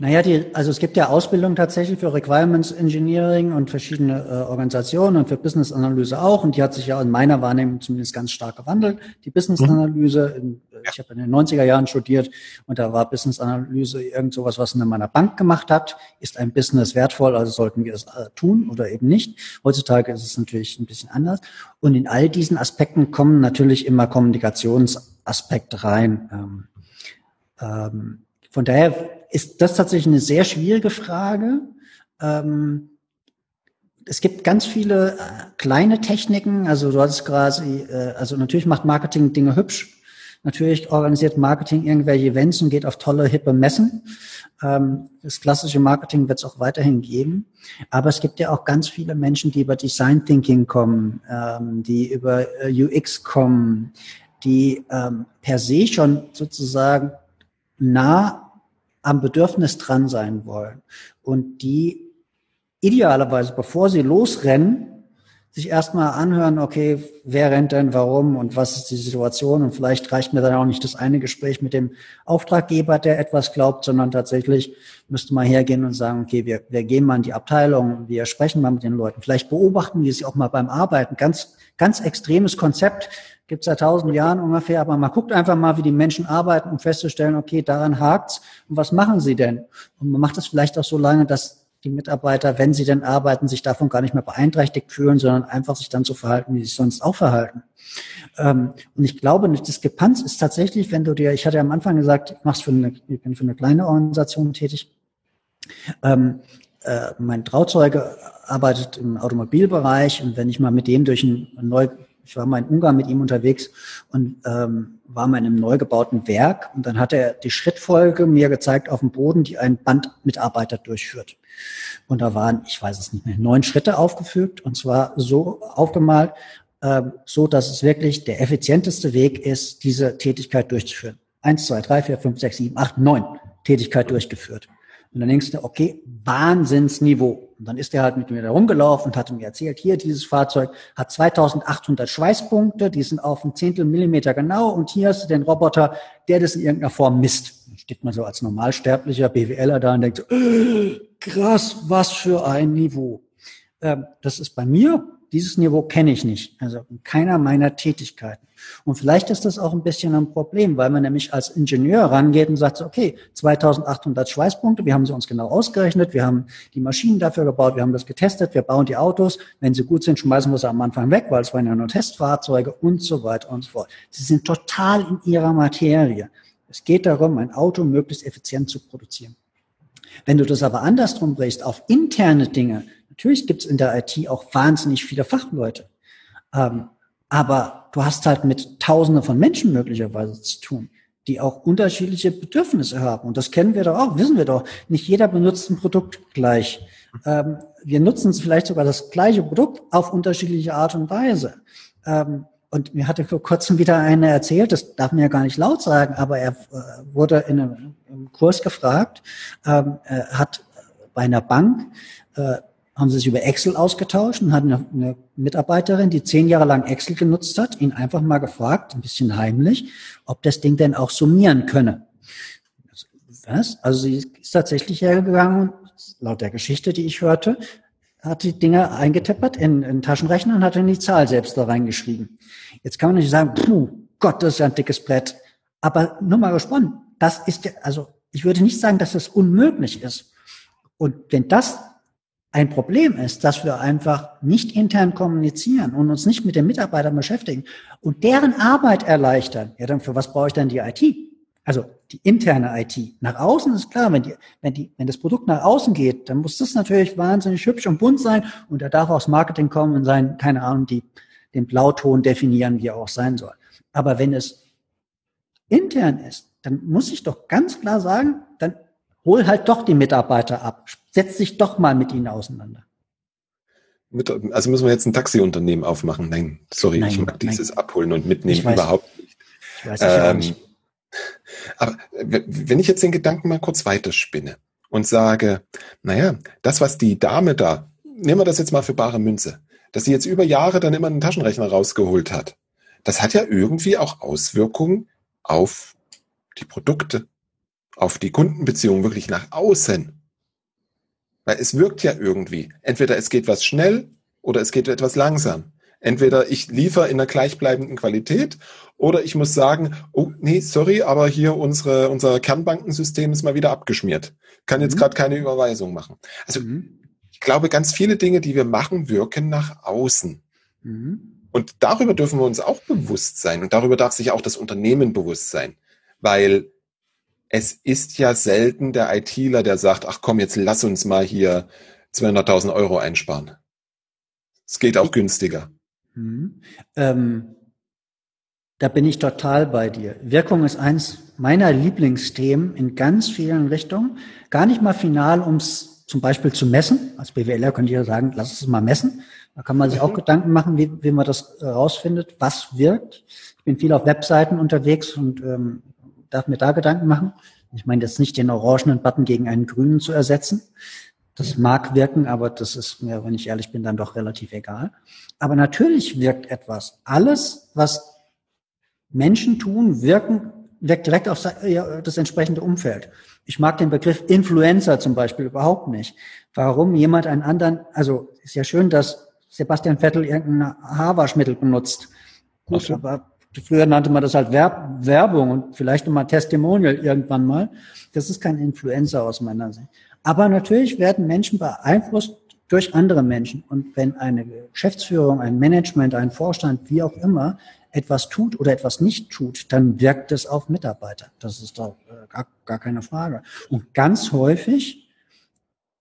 Naja, die, also es gibt ja Ausbildung tatsächlich für Requirements Engineering und verschiedene äh, Organisationen und für Business Analyse auch. Und die hat sich ja in meiner Wahrnehmung zumindest ganz stark gewandelt. Die Business mhm. Analyse, in, ich habe in den 90er Jahren studiert und da war Business Analyse irgend sowas, was man in meiner Bank gemacht hat. Ist ein Business wertvoll, also sollten wir es äh, tun oder eben nicht. Heutzutage ist es natürlich ein bisschen anders. Und in all diesen Aspekten kommen natürlich immer Kommunikationsaspekte rein. Ähm, Ähm, von daher ist das tatsächlich eine sehr schwierige Frage. Ähm, es gibt ganz viele äh, kleine Techniken. Also du hast quasi, äh, also natürlich macht Marketing Dinge hübsch. Natürlich organisiert Marketing irgendwelche Events und geht auf tolle, hippe Messen. Ähm, das klassische Marketing wird es auch weiterhin geben. Aber es gibt ja auch ganz viele Menschen, die über Design Thinking kommen, ähm, die über äh, UX kommen, die ähm, per se schon sozusagen nah am Bedürfnis dran sein wollen und die idealerweise, bevor sie losrennen, sich erstmal anhören, okay, wer rennt denn, warum und was ist die Situation und vielleicht reicht mir dann auch nicht das eine Gespräch mit dem Auftraggeber, der etwas glaubt, sondern tatsächlich müsste man hergehen und sagen, okay, wir, wir gehen mal in die Abteilung, wir sprechen mal mit den Leuten, vielleicht beobachten wir sie auch mal beim Arbeiten. Ganz, ganz extremes Konzept, gibt seit tausend Jahren ungefähr, aber man guckt einfach mal, wie die Menschen arbeiten, um festzustellen, okay, daran hakt's und was machen sie denn? Und man macht das vielleicht auch so lange, dass die Mitarbeiter, wenn sie denn arbeiten, sich davon gar nicht mehr beeinträchtigt fühlen, sondern einfach sich dann so verhalten, wie sie sich sonst auch verhalten. Ähm, und ich glaube, eine Diskrepanz ist tatsächlich, wenn du dir, ich hatte ja am Anfang gesagt, ich, mach's für eine, ich bin für eine kleine Organisation tätig. Ähm, äh, mein Trauzeuge arbeitet im Automobilbereich und wenn ich mal mit dem durch ein neu, ich war mal in Ungarn mit ihm unterwegs und ähm, war mal in einem neu gebauten Werk und dann hat er die Schrittfolge mir gezeigt auf dem Boden, die ein Bandmitarbeiter durchführt. Und da waren, ich weiß es nicht mehr, neun Schritte aufgefügt und zwar so aufgemalt, äh, so dass es wirklich der effizienteste Weg ist, diese Tätigkeit durchzuführen. Eins, zwei, drei, vier, fünf, sechs, sieben, acht, neun Tätigkeit durchgeführt. Und dann denkst du, okay, Wahnsinnsniveau. Und dann ist er halt mit mir da rumgelaufen und hat mir erzählt, hier, dieses Fahrzeug hat 2800 Schweißpunkte, die sind auf ein Zehntel Millimeter genau und hier hast du den Roboter, der das in irgendeiner Form misst. Dann steht man so als normalsterblicher BWLer da und denkt so, krass, was für ein Niveau. Ähm, das ist bei mir dieses Niveau kenne ich nicht, also in keiner meiner Tätigkeiten. Und vielleicht ist das auch ein bisschen ein Problem, weil man nämlich als Ingenieur rangeht und sagt, okay, 2800 Schweißpunkte, wir haben sie uns genau ausgerechnet, wir haben die Maschinen dafür gebaut, wir haben das getestet, wir bauen die Autos, wenn sie gut sind, schmeißen wir sie am Anfang weg, weil es waren ja nur Testfahrzeuge und so weiter und so fort. Sie sind total in ihrer Materie. Es geht darum, ein Auto möglichst effizient zu produzieren. Wenn du das aber andersrum brichst, auf interne Dinge, Natürlich gibt es in der IT auch wahnsinnig viele Fachleute. Ähm, aber du hast halt mit Tausenden von Menschen möglicherweise zu tun, die auch unterschiedliche Bedürfnisse haben. Und das kennen wir doch auch, wissen wir doch. Nicht jeder benutzt ein Produkt gleich. Ähm, wir nutzen vielleicht sogar das gleiche Produkt auf unterschiedliche Art und Weise. Ähm, und mir hatte vor kurzem wieder einer erzählt, das darf man ja gar nicht laut sagen, aber er äh, wurde in einem, einem Kurs gefragt, ähm, hat bei einer Bank äh, haben sie sich über Excel ausgetauscht und hatten eine, Mitarbeiterin, die zehn Jahre lang Excel genutzt hat, ihn einfach mal gefragt, ein bisschen heimlich, ob das Ding denn auch summieren könne. Was? Also sie ist tatsächlich hergegangen laut der Geschichte, die ich hörte, hat die Dinge eingetippt in, in Taschenrechner und hat dann die Zahl selbst da reingeschrieben. Jetzt kann man nicht sagen, puh, Gott, das ist ja ein dickes Brett. Aber nur mal gesponnen, das ist ja, also ich würde nicht sagen, dass das unmöglich ist. Und wenn das ein Problem ist, dass wir einfach nicht intern kommunizieren und uns nicht mit den Mitarbeitern beschäftigen und deren Arbeit erleichtern. Ja, dann für was brauche ich dann die IT? Also die interne IT. Nach außen ist klar, wenn, die, wenn, die, wenn das Produkt nach außen geht, dann muss das natürlich wahnsinnig hübsch und bunt sein und da darf auch Marketing kommen und sein, keine Ahnung, die, den Blauton definieren, wie er auch sein soll. Aber wenn es intern ist, dann muss ich doch ganz klar sagen, hol halt doch die Mitarbeiter ab. Setz dich doch mal mit ihnen auseinander. also müssen wir jetzt ein Taxiunternehmen aufmachen? Nein, sorry, nein, ich mag nein. dieses Abholen und Mitnehmen weiß, überhaupt nicht. Ich weiß, ich ähm, nicht. Aber wenn ich jetzt den Gedanken mal kurz weiterspinne und sage, naja, das, was die Dame da, nehmen wir das jetzt mal für bare Münze, dass sie jetzt über Jahre dann immer einen Taschenrechner rausgeholt hat, das hat ja irgendwie auch Auswirkungen auf die Produkte, auf die Kundenbeziehung wirklich nach außen. Weil es wirkt ja irgendwie. Entweder es geht was schnell oder es geht etwas langsam. Entweder ich liefere in einer gleichbleibenden Qualität oder ich muss sagen, oh nee, sorry, aber hier unsere, unser Kernbankensystem ist mal wieder abgeschmiert. Kann jetzt mhm. gerade keine Überweisung machen. Also mhm. ich glaube, ganz viele Dinge, die wir machen, wirken nach außen. Mhm. Und darüber dürfen wir uns auch bewusst sein und darüber darf sich auch das Unternehmen bewusst sein. Weil es ist ja selten der ITler, der sagt, ach komm, jetzt lass uns mal hier 200.000 Euro einsparen. Es geht auch günstiger. Mhm. Ähm, da bin ich total bei dir. Wirkung ist eins meiner Lieblingsthemen in ganz vielen Richtungen. Gar nicht mal final, um es zum Beispiel zu messen. Als BWLer könnte ich ja sagen, lass es mal messen. Da kann man sich auch mhm. Gedanken machen, wie, wie man das herausfindet, was wirkt. Ich bin viel auf Webseiten unterwegs und ähm, darf mir da Gedanken machen. Ich meine jetzt nicht den orangenen Button gegen einen grünen zu ersetzen. Das mag wirken, aber das ist mir, wenn ich ehrlich bin, dann doch relativ egal. Aber natürlich wirkt etwas. Alles, was Menschen tun, wirken, wirkt direkt auf das entsprechende Umfeld. Ich mag den Begriff Influencer zum Beispiel überhaupt nicht. Warum jemand einen anderen, also ist ja schön, dass Sebastian Vettel irgendein Haarwaschmittel benutzt. Gut, aber früher nannte man das halt Werb Werbung und vielleicht nochmal Testimonial irgendwann mal. Das ist kein Influencer aus meiner Sicht. Aber natürlich werden Menschen beeinflusst durch andere Menschen. Und wenn eine Geschäftsführung, ein Management, ein Vorstand, wie auch immer, etwas tut oder etwas nicht tut, dann wirkt es auf Mitarbeiter. Das ist doch äh, gar, gar keine Frage. Und ganz häufig,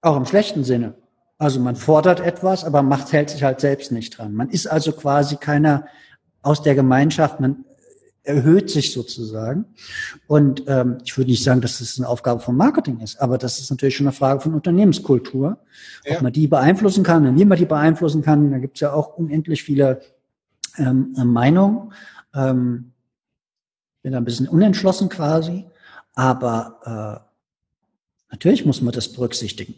auch im schlechten Sinne. Also man fordert etwas, aber macht, hält sich halt selbst nicht dran. Man ist also quasi keiner aus der Gemeinschaft, man erhöht sich sozusagen. Und ähm, ich würde nicht sagen, dass das eine Aufgabe vom Marketing ist, aber das ist natürlich schon eine Frage von Unternehmenskultur. Ja. Ob man die beeinflussen kann und wie man die beeinflussen kann, da gibt es ja auch unendlich viele ähm, Meinungen. Ähm, bin da ein bisschen unentschlossen quasi, aber äh, natürlich muss man das berücksichtigen.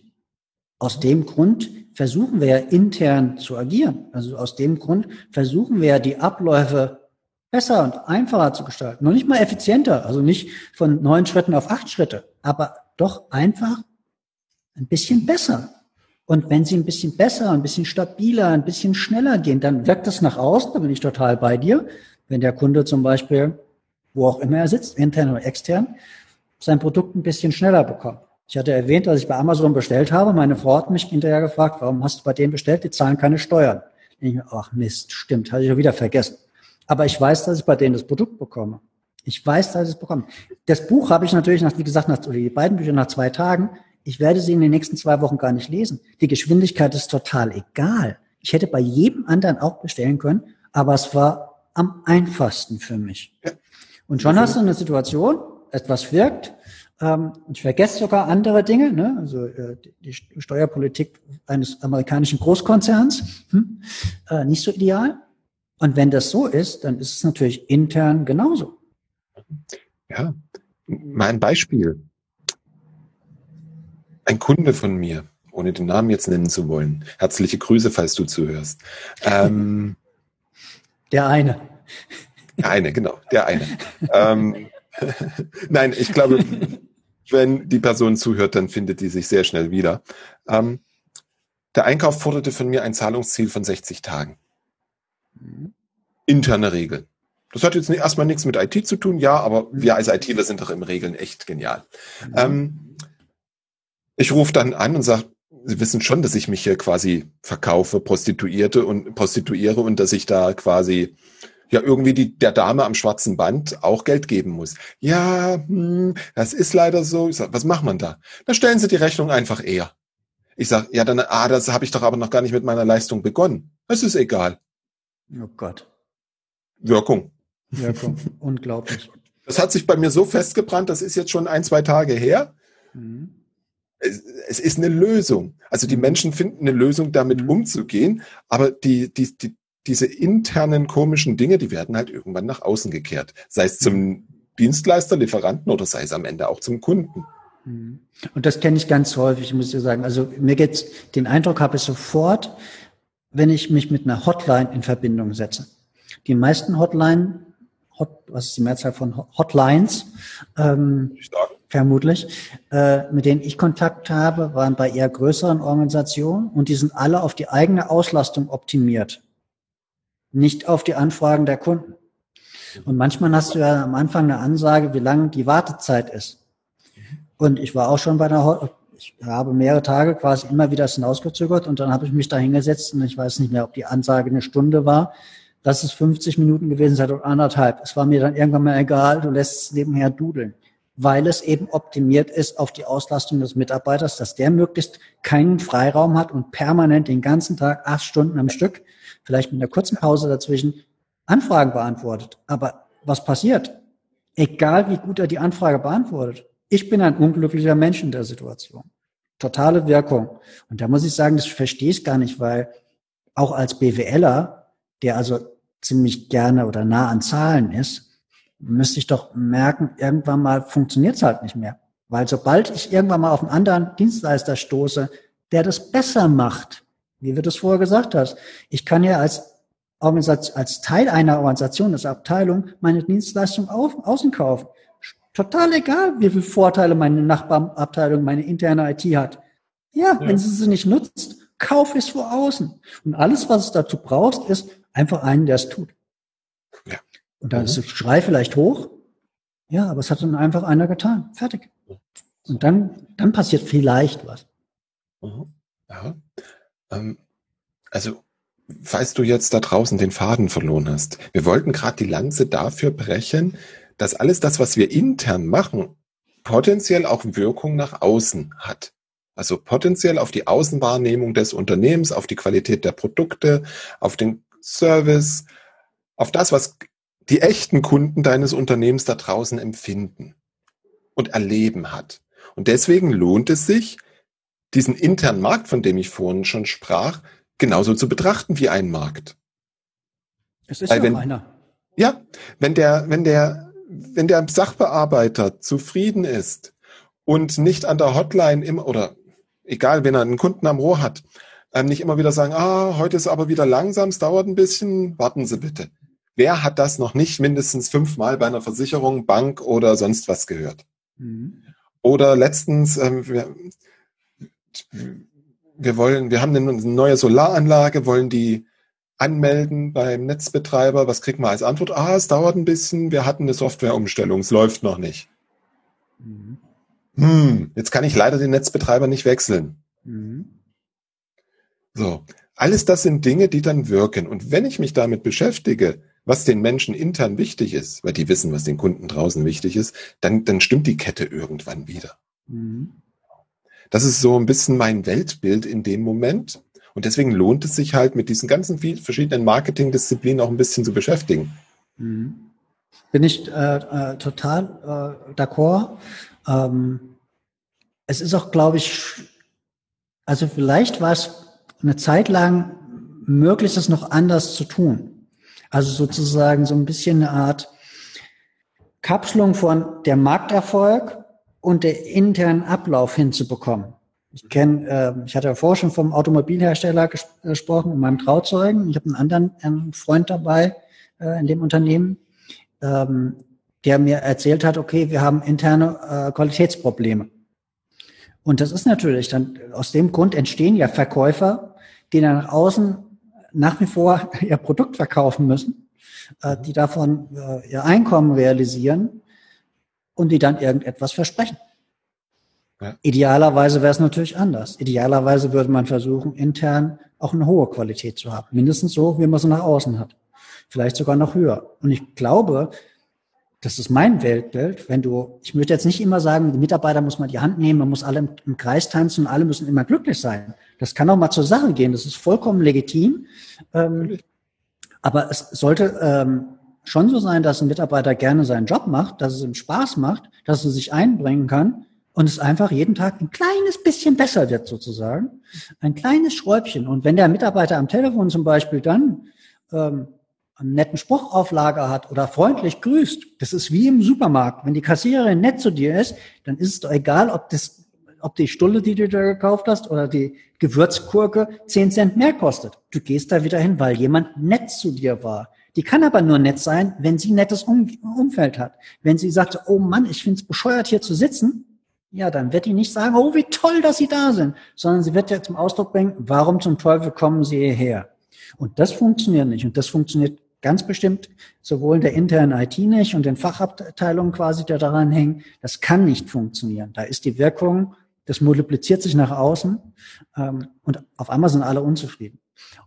Aus dem Grund versuchen wir ja intern zu agieren. Also aus dem Grund versuchen wir ja die Abläufe besser und einfacher zu gestalten. Noch nicht mal effizienter, also nicht von neun Schritten auf acht Schritte, aber doch einfach ein bisschen besser. Und wenn sie ein bisschen besser, ein bisschen stabiler, ein bisschen schneller gehen, dann wirkt das nach außen, da bin ich total bei dir. Wenn der Kunde zum Beispiel, wo auch immer er sitzt, intern oder extern, sein Produkt ein bisschen schneller bekommt. Ich hatte erwähnt, dass ich bei Amazon bestellt habe. Meine Frau hat mich hinterher gefragt, warum hast du bei denen bestellt? Die zahlen keine Steuern. Ich, ach Mist, stimmt, hatte ich ja wieder vergessen. Aber ich weiß, dass ich bei denen das Produkt bekomme. Ich weiß, dass ich es bekomme. Das Buch habe ich natürlich nach, wie gesagt, nach, oder die beiden Bücher nach zwei Tagen. Ich werde sie in den nächsten zwei Wochen gar nicht lesen. Die Geschwindigkeit ist total egal. Ich hätte bei jedem anderen auch bestellen können, aber es war am einfachsten für mich. Und schon hast du eine Situation, etwas wirkt, ich vergesse sogar andere Dinge, ne? also äh, die Steuerpolitik eines amerikanischen Großkonzerns, hm? äh, nicht so ideal. Und wenn das so ist, dann ist es natürlich intern genauso. Ja, mal ein Beispiel. Ein Kunde von mir, ohne den Namen jetzt nennen zu wollen, herzliche Grüße, falls du zuhörst. Ähm, der eine. Der eine, genau, der eine. ähm, Nein, ich glaube, wenn die Person zuhört, dann findet die sich sehr schnell wieder. Ähm, der Einkauf forderte von mir ein Zahlungsziel von 60 Tagen. Interne Regel. Das hat jetzt erstmal nichts mit IT zu tun, ja, aber wir als ITler sind doch im Regeln echt genial. Mhm. Ähm, ich rufe dann an und sage, Sie wissen schon, dass ich mich hier quasi verkaufe, prostituierte und prostituiere und dass ich da quasi ja irgendwie die, der Dame am schwarzen Band auch Geld geben muss. Ja, hm, das ist leider so. Ich sag, was macht man da? Da stellen Sie die Rechnung einfach eher. Ich sage, ja, dann, ah, das habe ich doch aber noch gar nicht mit meiner Leistung begonnen. Es ist egal. Oh Gott. Wirkung. Wirkung. Unglaublich. Das hat sich bei mir so festgebrannt, das ist jetzt schon ein, zwei Tage her. Mhm. Es, es, ist eine Lösung. Also die Menschen finden eine Lösung, damit mhm. umzugehen, aber die, die, die, diese internen komischen Dinge, die werden halt irgendwann nach außen gekehrt. Sei es zum mhm. Dienstleister, Lieferanten oder sei es am Ende auch zum Kunden. Mhm. Und das kenne ich ganz häufig, muss ich sagen. Also mir geht's, den Eindruck habe ich sofort, wenn ich mich mit einer Hotline in Verbindung setze. Die meisten Hotline, Hot, was ist die Mehrzahl von Hotlines, ähm, vermutlich, äh, mit denen ich Kontakt habe, waren bei eher größeren Organisationen und die sind alle auf die eigene Auslastung optimiert, nicht auf die Anfragen der Kunden. Und manchmal hast du ja am Anfang eine Ansage, wie lang die Wartezeit ist. Und ich war auch schon bei einer ich habe mehrere Tage quasi immer wieder hinausgezögert und dann habe ich mich da hingesetzt und ich weiß nicht mehr, ob die Ansage eine Stunde war. Lass es 50 Minuten gewesen sein oder anderthalb. Es war mir dann irgendwann mal egal, du lässt es nebenher dudeln. weil es eben optimiert ist auf die Auslastung des Mitarbeiters, dass der möglichst keinen Freiraum hat und permanent den ganzen Tag acht Stunden am Stück, vielleicht mit einer kurzen Pause dazwischen, Anfragen beantwortet. Aber was passiert? Egal wie gut er die Anfrage beantwortet, ich bin ein unglücklicher Mensch in der Situation. Totale Wirkung. Und da muss ich sagen, das verstehe ich gar nicht, weil auch als BWLer, der also ziemlich gerne oder nah an Zahlen ist, müsste ich doch merken, irgendwann mal funktioniert es halt nicht mehr. Weil sobald ich irgendwann mal auf einen anderen Dienstleister stoße, der das besser macht, wie wir das vorher gesagt hast, ich kann ja als Organisation, als Teil einer Organisation, als Abteilung, meine Dienstleistung auf, außen kaufen. Total egal, wie viele Vorteile meine Nachbarabteilung, meine interne IT hat. Ja, ja. wenn sie sie nicht nutzt, kauf es vor außen. Und alles, was es dazu brauchst, ist einfach einen, der es tut. Ja. Und dann mhm. ist der Schrei vielleicht hoch. Ja, aber es hat dann einfach einer getan. Fertig. Und dann, dann passiert vielleicht was. Mhm. Ja. Ähm, also, falls du jetzt da draußen den Faden verloren hast, wir wollten gerade die Lanze dafür brechen, dass alles das, was wir intern machen, potenziell auch Wirkung nach außen hat. Also potenziell auf die Außenwahrnehmung des Unternehmens, auf die Qualität der Produkte, auf den Service, auf das, was die echten Kunden deines Unternehmens da draußen empfinden und erleben hat. Und deswegen lohnt es sich, diesen internen Markt, von dem ich vorhin schon sprach, genauso zu betrachten wie einen Markt. Es ist Weil ja wenn, einer. Ja, wenn der, wenn der, wenn der Sachbearbeiter zufrieden ist und nicht an der Hotline immer, oder egal, wenn er einen Kunden am Rohr hat, ähm, nicht immer wieder sagen, ah, heute ist aber wieder langsam, es dauert ein bisschen, warten Sie bitte. Wer hat das noch nicht mindestens fünfmal bei einer Versicherung, Bank oder sonst was gehört? Mhm. Oder letztens, ähm, wir, wollen, wir haben eine neue Solaranlage, wollen die anmelden beim Netzbetreiber. Was kriegt man als Antwort? Ah, es dauert ein bisschen, wir hatten eine Softwareumstellung, es läuft noch nicht. Mhm. Hm, jetzt kann ich leider den Netzbetreiber nicht wechseln. Mhm. So, alles das sind Dinge, die dann wirken. Und wenn ich mich damit beschäftige, was den Menschen intern wichtig ist, weil die wissen, was den Kunden draußen wichtig ist, dann, dann stimmt die Kette irgendwann wieder. Mhm. Das ist so ein bisschen mein Weltbild in dem Moment. Und deswegen lohnt es sich halt mit diesen ganzen verschiedenen Marketingdisziplinen auch ein bisschen zu beschäftigen. Mhm. Bin ich äh, äh, total äh, d'accord. Ähm, es ist auch, glaube ich, also vielleicht war es eine Zeit lang möglich, das noch anders zu tun. Also sozusagen so ein bisschen eine Art Kapselung von der Markterfolg und der internen Ablauf hinzubekommen. Ich kenne, äh, ich hatte ja vorher schon vom Automobilhersteller ges gesprochen, und meinem Trauzeugen. Ich habe einen anderen ähm, Freund dabei äh, in dem Unternehmen, ähm, der mir erzählt hat, okay, wir haben interne äh, Qualitätsprobleme. Und das ist natürlich dann, aus dem Grund entstehen ja Verkäufer, die dann nach außen nach wie vor ihr Produkt verkaufen müssen, äh, die davon äh, ihr Einkommen realisieren und die dann irgendetwas versprechen. Ja. Idealerweise wäre es natürlich anders. Idealerweise würde man versuchen, intern auch eine hohe Qualität zu haben. Mindestens so, wie man sie nach außen hat. Vielleicht sogar noch höher. Und ich glaube, das ist mein Weltbild. Wenn du, ich möchte jetzt nicht immer sagen, die Mitarbeiter muss man die Hand nehmen, man muss alle im, im Kreis tanzen und alle müssen immer glücklich sein. Das kann auch mal zur Sache gehen. Das ist vollkommen legitim. Ähm, aber es sollte ähm, schon so sein, dass ein Mitarbeiter gerne seinen Job macht, dass es ihm Spaß macht, dass er sich einbringen kann und es einfach jeden Tag ein kleines bisschen besser wird sozusagen. Ein kleines Schräubchen. Und wenn der Mitarbeiter am Telefon zum Beispiel dann ähm, einen netten Spruch auf Lager hat oder freundlich grüßt, das ist wie im Supermarkt. Wenn die Kassiererin nett zu dir ist, dann ist es doch egal, ob das, ob die Stulle, die du da gekauft hast, oder die Gewürzkurke zehn Cent mehr kostet. Du gehst da wieder hin, weil jemand nett zu dir war. Die kann aber nur nett sein, wenn sie ein nettes um Umfeld hat. Wenn sie sagt, oh Mann, ich find's bescheuert, hier zu sitzen, ja, dann wird die nicht sagen, oh, wie toll, dass Sie da sind, sondern sie wird ja zum Ausdruck bringen, warum zum Teufel kommen Sie hierher? Und das funktioniert nicht. Und das funktioniert ganz bestimmt sowohl in der internen IT nicht und den Fachabteilungen quasi, die daran hängen. Das kann nicht funktionieren. Da ist die Wirkung, das multipliziert sich nach außen ähm, und auf einmal sind alle unzufrieden.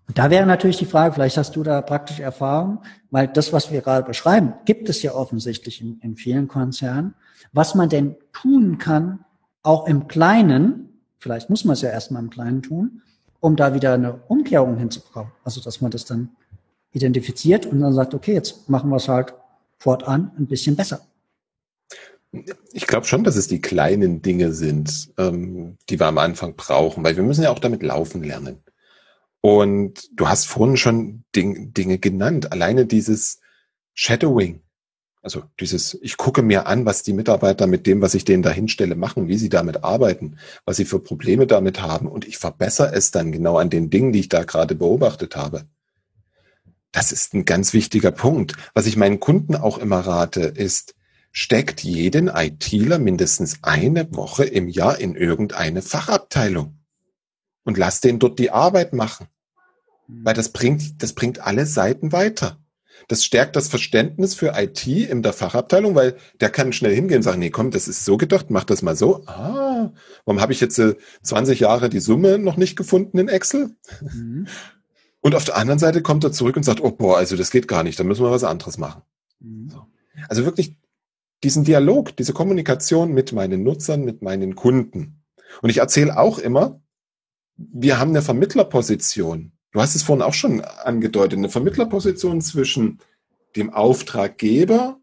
Und da wäre natürlich die Frage, vielleicht hast du da praktische Erfahrung, weil das, was wir gerade beschreiben, gibt es ja offensichtlich in, in vielen Konzernen, was man denn tun kann, auch im Kleinen, vielleicht muss man es ja erstmal im Kleinen tun, um da wieder eine Umkehrung hinzubekommen. Also, dass man das dann identifiziert und dann sagt, okay, jetzt machen wir es halt fortan ein bisschen besser. Ich glaube schon, dass es die kleinen Dinge sind, ähm, die wir am Anfang brauchen, weil wir müssen ja auch damit laufen lernen. Und du hast vorhin schon Ding, Dinge genannt. Alleine dieses Shadowing. Also dieses, ich gucke mir an, was die Mitarbeiter mit dem, was ich denen da hinstelle, machen, wie sie damit arbeiten, was sie für Probleme damit haben. Und ich verbessere es dann genau an den Dingen, die ich da gerade beobachtet habe. Das ist ein ganz wichtiger Punkt. Was ich meinen Kunden auch immer rate, ist, steckt jeden ITler mindestens eine Woche im Jahr in irgendeine Fachabteilung und lasst den dort die Arbeit machen. Weil das bringt, das bringt alle Seiten weiter. Das stärkt das Verständnis für IT in der Fachabteilung, weil der kann schnell hingehen und sagen, nee, komm, das ist so gedacht, mach das mal so. Ah, warum habe ich jetzt äh, 20 Jahre die Summe noch nicht gefunden in Excel? Mhm. Und auf der anderen Seite kommt er zurück und sagt, oh boah, also das geht gar nicht, da müssen wir was anderes machen. Mhm. So. Also wirklich diesen Dialog, diese Kommunikation mit meinen Nutzern, mit meinen Kunden. Und ich erzähle auch immer, wir haben eine Vermittlerposition. Du hast es vorhin auch schon angedeutet, eine Vermittlerposition zwischen dem Auftraggeber,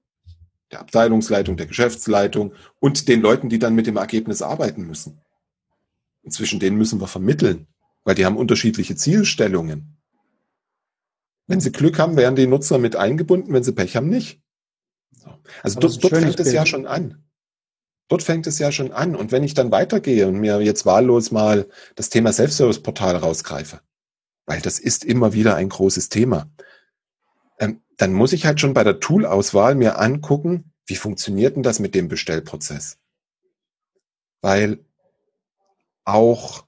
der Abteilungsleitung, der Geschäftsleitung und den Leuten, die dann mit dem Ergebnis arbeiten müssen. Und zwischen denen müssen wir vermitteln, weil die haben unterschiedliche Zielstellungen. Wenn sie Glück haben, werden die Nutzer mit eingebunden, wenn sie Pech haben, nicht. Also dort, dort fängt Bild. es ja schon an. Dort fängt es ja schon an. Und wenn ich dann weitergehe und mir jetzt wahllos mal das Thema Self-Service-Portal rausgreife, weil das ist immer wieder ein großes Thema. Ähm, dann muss ich halt schon bei der Tool-Auswahl mir angucken, wie funktioniert denn das mit dem Bestellprozess? Weil auch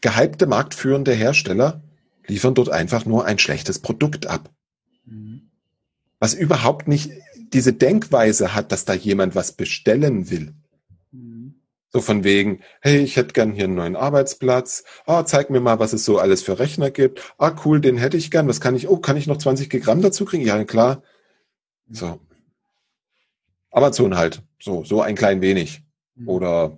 gehypte marktführende Hersteller liefern dort einfach nur ein schlechtes Produkt ab. Mhm. Was überhaupt nicht diese Denkweise hat, dass da jemand was bestellen will. So von wegen, hey, ich hätte gern hier einen neuen Arbeitsplatz. Ah, zeig mir mal, was es so alles für Rechner gibt. Ah, cool, den hätte ich gern. Was kann ich? Oh, kann ich noch 20 Gramm dazu kriegen? Ja, klar. So. Amazon halt. So, so ein klein wenig. Mhm. Oder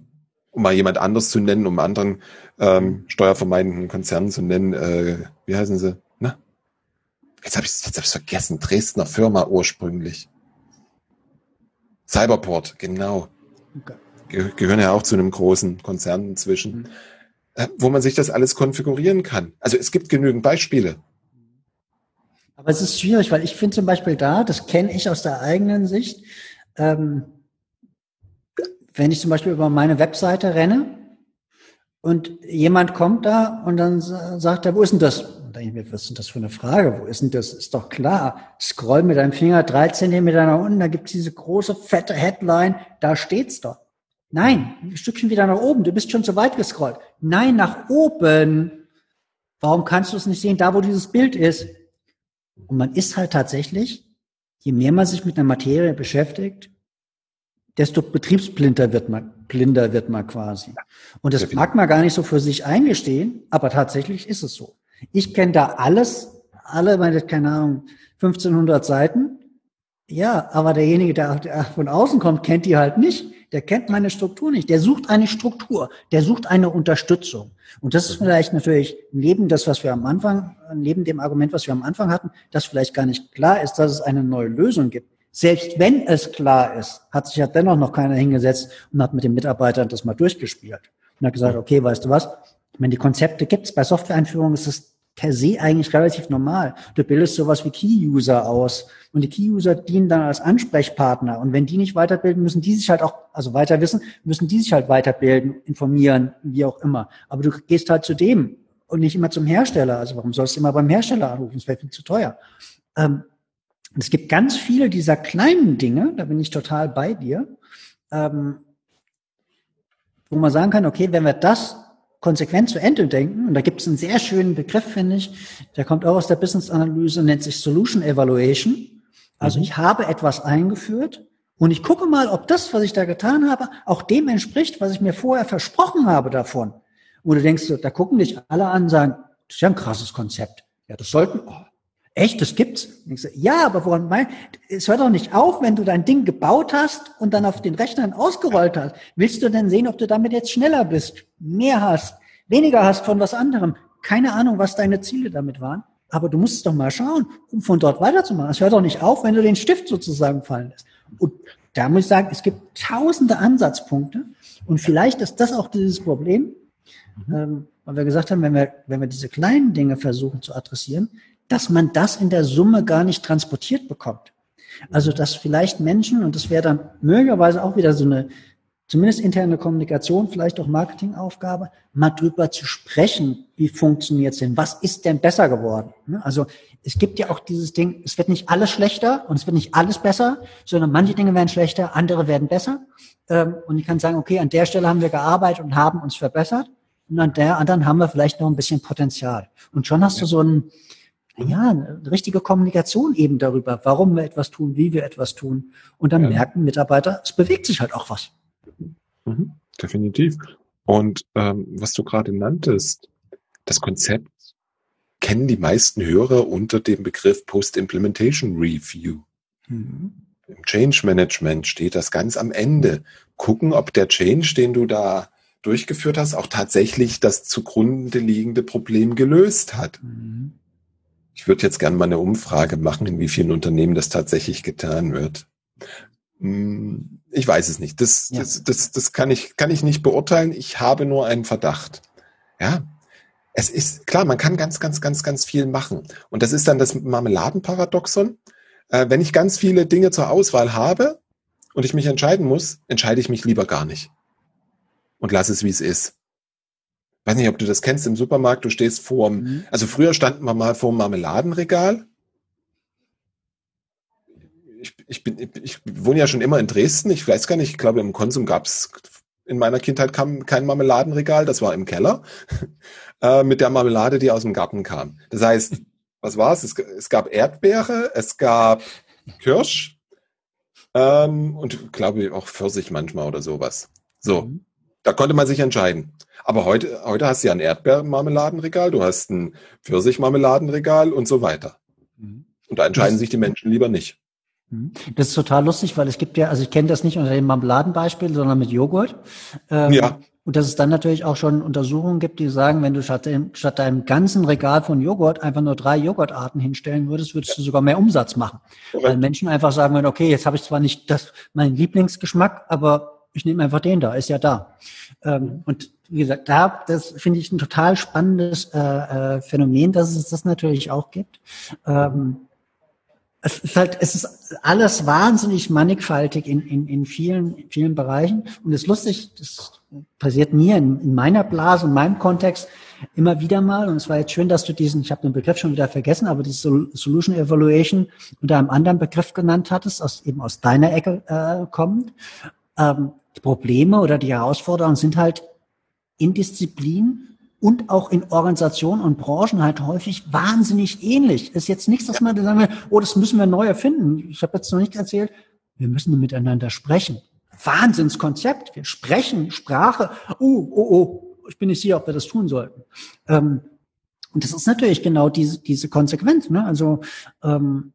um mal jemand anders zu nennen, um anderen ähm, steuervermeidenden Konzernen zu nennen, äh, wie heißen sie? Na? Jetzt habe ich jetzt hab ich's vergessen. Dresdner Firma ursprünglich. Cyberport, genau. Okay gehören ja auch zu einem großen Konzern inzwischen, mhm. Äh, wo man sich das alles konfigurieren kann. Also es gibt genügend Beispiele. Aber es ist schwierig, weil ich finde zum Beispiel da, das kenne ich aus der eigenen Sicht, ähm, wenn ich zum Beispiel über meine Webseite renne und jemand kommt da und dann sagt er, wo ist denn das? Und dann denke ich mir, was ist denn das für eine Frage? Wo ist denn das? Ist doch klar. Scroll mit deinem Finger drei Zentimeter nach unten, da gibt's diese große, fette Headline, da steht's doch. Nein, ein Stückchen wieder nach oben. Du bist schon zu weit gescrollt. Nein, nach oben. Warum kannst du es nicht sehen, da wo dieses Bild ist? Und man ist halt tatsächlich, je mehr man sich mit einer Materie beschäftigt, desto betriebsblinder wird man, blinder wird man quasi. Und das mag man gar nicht so für sich eingestehen, aber tatsächlich ist es so. Ich kenne da alles, alle meine, keine Ahnung, 1500 Seiten. Ja, aber derjenige, der von außen kommt, kennt die halt nicht der kennt meine Struktur nicht. Der sucht eine Struktur, der sucht eine Unterstützung. Und das ist vielleicht natürlich neben das, was wir am Anfang, neben dem Argument, was wir am Anfang hatten, dass vielleicht gar nicht klar ist, dass es eine neue Lösung gibt. Selbst wenn es klar ist, hat sich ja dennoch noch keiner hingesetzt und hat mit den Mitarbeitern das mal durchgespielt und hat gesagt, okay, weißt du was? Wenn die Konzepte gibt es bei Softwareeinführungen, ist es per se eigentlich relativ normal. Du bildest sowas wie Key-User aus und die Key-User dienen dann als Ansprechpartner. Und wenn die nicht weiterbilden, müssen die sich halt auch, also weiter wissen, müssen die sich halt weiterbilden, informieren, wie auch immer. Aber du gehst halt zu dem und nicht immer zum Hersteller. Also warum sollst du immer beim Hersteller anrufen? Das wäre viel zu teuer. Ähm, es gibt ganz viele dieser kleinen Dinge, da bin ich total bei dir, ähm, wo man sagen kann, okay, wenn wir das konsequent zu Ende denken, und da gibt es einen sehr schönen Begriff, finde ich, der kommt auch aus der Business-Analyse, nennt sich Solution Evaluation. Also mhm. ich habe etwas eingeführt und ich gucke mal, ob das, was ich da getan habe, auch dem entspricht, was ich mir vorher versprochen habe davon. Und du denkst, da gucken dich alle an und sagen, das ist ja ein krasses Konzept. Ja, das sollten, oh, echt, das gibt's? So, ja, aber woran mein, es hört doch nicht auf, wenn du dein Ding gebaut hast und dann auf den Rechnern ausgerollt hast. Willst du denn sehen, ob du damit jetzt schneller bist, mehr hast, weniger hast von was anderem? Keine Ahnung, was deine Ziele damit waren. Aber du musst doch mal schauen, um von dort weiterzumachen. Es hört doch nicht auf, wenn du den Stift sozusagen fallen lässt. Und da muss ich sagen, es gibt tausende Ansatzpunkte. Und vielleicht ist das auch dieses Problem, ähm, weil wir gesagt haben, wenn wir, wenn wir diese kleinen Dinge versuchen zu adressieren, dass man das in der Summe gar nicht transportiert bekommt. Also, dass vielleicht Menschen, und das wäre dann möglicherweise auch wieder so eine zumindest interne Kommunikation, vielleicht auch Marketingaufgabe, mal drüber zu sprechen, wie funktioniert es denn? Was ist denn besser geworden? Ne? Also es gibt ja auch dieses Ding, es wird nicht alles schlechter und es wird nicht alles besser, sondern manche Dinge werden schlechter, andere werden besser. Ähm, und ich kann sagen, okay, an der Stelle haben wir gearbeitet und haben uns verbessert. Und an der anderen haben wir vielleicht noch ein bisschen Potenzial. Und schon hast du so ein, ja, eine richtige Kommunikation eben darüber, warum wir etwas tun, wie wir etwas tun. Und dann ja. merken Mitarbeiter, es bewegt sich halt auch was. Mhm, definitiv. Und ähm, was du gerade nanntest, das Konzept kennen die meisten Hörer unter dem Begriff Post-Implementation Review. Mhm. Im Change Management steht das ganz am Ende. Gucken, ob der Change, den du da durchgeführt hast, auch tatsächlich das zugrunde liegende Problem gelöst hat. Mhm. Ich würde jetzt gerne mal eine Umfrage machen, in wie vielen Unternehmen das tatsächlich getan wird. Hm, ich weiß es nicht. Das, ja. das, das, das kann ich, kann ich nicht beurteilen. Ich habe nur einen Verdacht. Ja. Es ist klar, man kann ganz, ganz, ganz, ganz viel machen. Und das ist dann das Marmeladenparadoxon. Äh, wenn ich ganz viele Dinge zur Auswahl habe und ich mich entscheiden muss, entscheide ich mich lieber gar nicht. Und lass es, wie es ist. Weiß nicht, ob du das kennst im Supermarkt. Du stehst vor, mhm. also früher standen wir mal vor dem Marmeladenregal ich, ich, bin, ich wohne ja schon immer in Dresden. Ich weiß gar nicht, ich glaube, im Konsum gab es in meiner Kindheit kam kein Marmeladenregal, das war im Keller, äh, mit der Marmelade, die aus dem Garten kam. Das heißt, was war es? Es gab Erdbeere, es gab Kirsch ähm, und glaube ich auch Pfirsich manchmal oder sowas. So, mhm. da konnte man sich entscheiden. Aber heute, heute hast du ja ein Erdbeermarmeladenregal, du hast ein Pfirsichmarmeladenregal und so weiter. Mhm. Und da entscheiden sich die Menschen lieber nicht. Mhm. Das ist total lustig, weil es gibt ja, also ich kenne das nicht unter dem Marmeladenbeispiel, sondern mit Joghurt. Ähm, ja. Und dass es dann natürlich auch schon Untersuchungen gibt, die sagen, wenn du statt, dem, statt deinem ganzen Regal von Joghurt einfach nur drei Joghurtarten hinstellen würdest, würdest du sogar mehr Umsatz machen. Okay. Weil Menschen einfach sagen würden, okay, jetzt habe ich zwar nicht das, mein Lieblingsgeschmack, aber ich nehme einfach den da, ist ja da. Ähm, und wie gesagt, da, das finde ich ein total spannendes äh, äh, Phänomen, dass es das natürlich auch gibt. Ähm, es ist halt, es ist alles wahnsinnig mannigfaltig in, in, in vielen, in vielen Bereichen. Und es ist lustig, das passiert mir in, in meiner Blase, in meinem Kontext immer wieder mal. Und es war jetzt schön, dass du diesen, ich habe den Begriff schon wieder vergessen, aber diese Solution Evaluation unter einem anderen Begriff genannt hattest, aus, eben aus deiner Ecke äh, kommend. Ähm, die Probleme oder die Herausforderungen sind halt in Disziplin und auch in Organisationen und Branchen halt häufig wahnsinnig ähnlich. Ist jetzt nichts, dass man sagen will, oh, das müssen wir neu erfinden. Ich habe jetzt noch nicht erzählt, wir müssen miteinander sprechen. Wahnsinnskonzept. Wir sprechen Sprache. Oh, oh, oh, ich bin nicht sicher, ob wir das tun sollten. Ähm, und das ist natürlich genau diese, diese Konsequenz. Ne? Also ähm,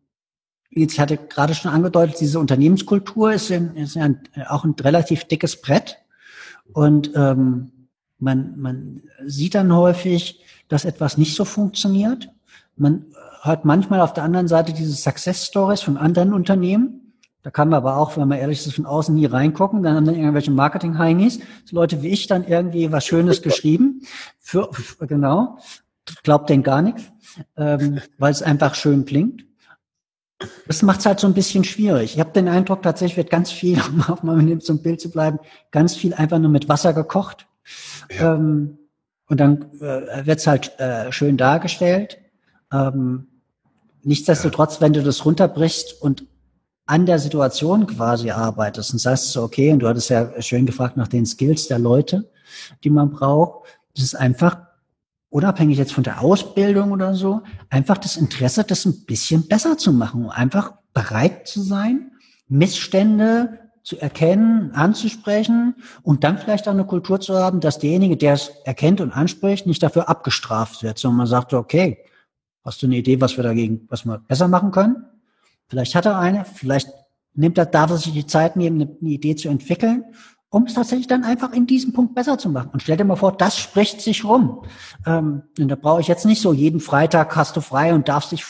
ich hatte gerade schon angedeutet, diese Unternehmenskultur ist, in, ist ja auch ein relativ dickes Brett. Und ähm, man, man sieht dann häufig, dass etwas nicht so funktioniert. Man hört manchmal auf der anderen Seite diese Success Stories von anderen Unternehmen. Da kann man aber auch, wenn man ehrlich ist, von außen nie reingucken. Dann haben dann irgendwelche Marketing-Heinis, so Leute wie ich, dann irgendwie was Schönes geschrieben. Für, genau. Glaubt denn gar nichts, ähm, weil es einfach schön klingt. Das macht es halt so ein bisschen schwierig. Ich habe den Eindruck, tatsächlich wird ganz viel, um auf mit zum Bild zu bleiben, ganz viel einfach nur mit Wasser gekocht. Ja. Ähm, und dann äh, wird's halt äh, schön dargestellt. Ähm, nichtsdestotrotz, ja. wenn du das runterbrichst und an der Situation quasi arbeitest und sagst so, okay, und du hattest ja schön gefragt nach den Skills der Leute, die man braucht, das ist einfach unabhängig jetzt von der Ausbildung oder so, einfach das Interesse, das ein bisschen besser zu machen, einfach bereit zu sein, Missstände zu erkennen, anzusprechen und dann vielleicht auch eine Kultur zu haben, dass derjenige, der es erkennt und anspricht, nicht dafür abgestraft wird, sondern man sagt, okay, hast du eine Idee, was wir dagegen, was wir besser machen können? Vielleicht hat er eine, vielleicht nimmt er, darf er sich die Zeit nehmen, eine Idee zu entwickeln, um es tatsächlich dann einfach in diesem Punkt besser zu machen. Und stell dir mal vor, das spricht sich rum. Ähm, und da brauche ich jetzt nicht so, jeden Freitag hast du frei und darfst dich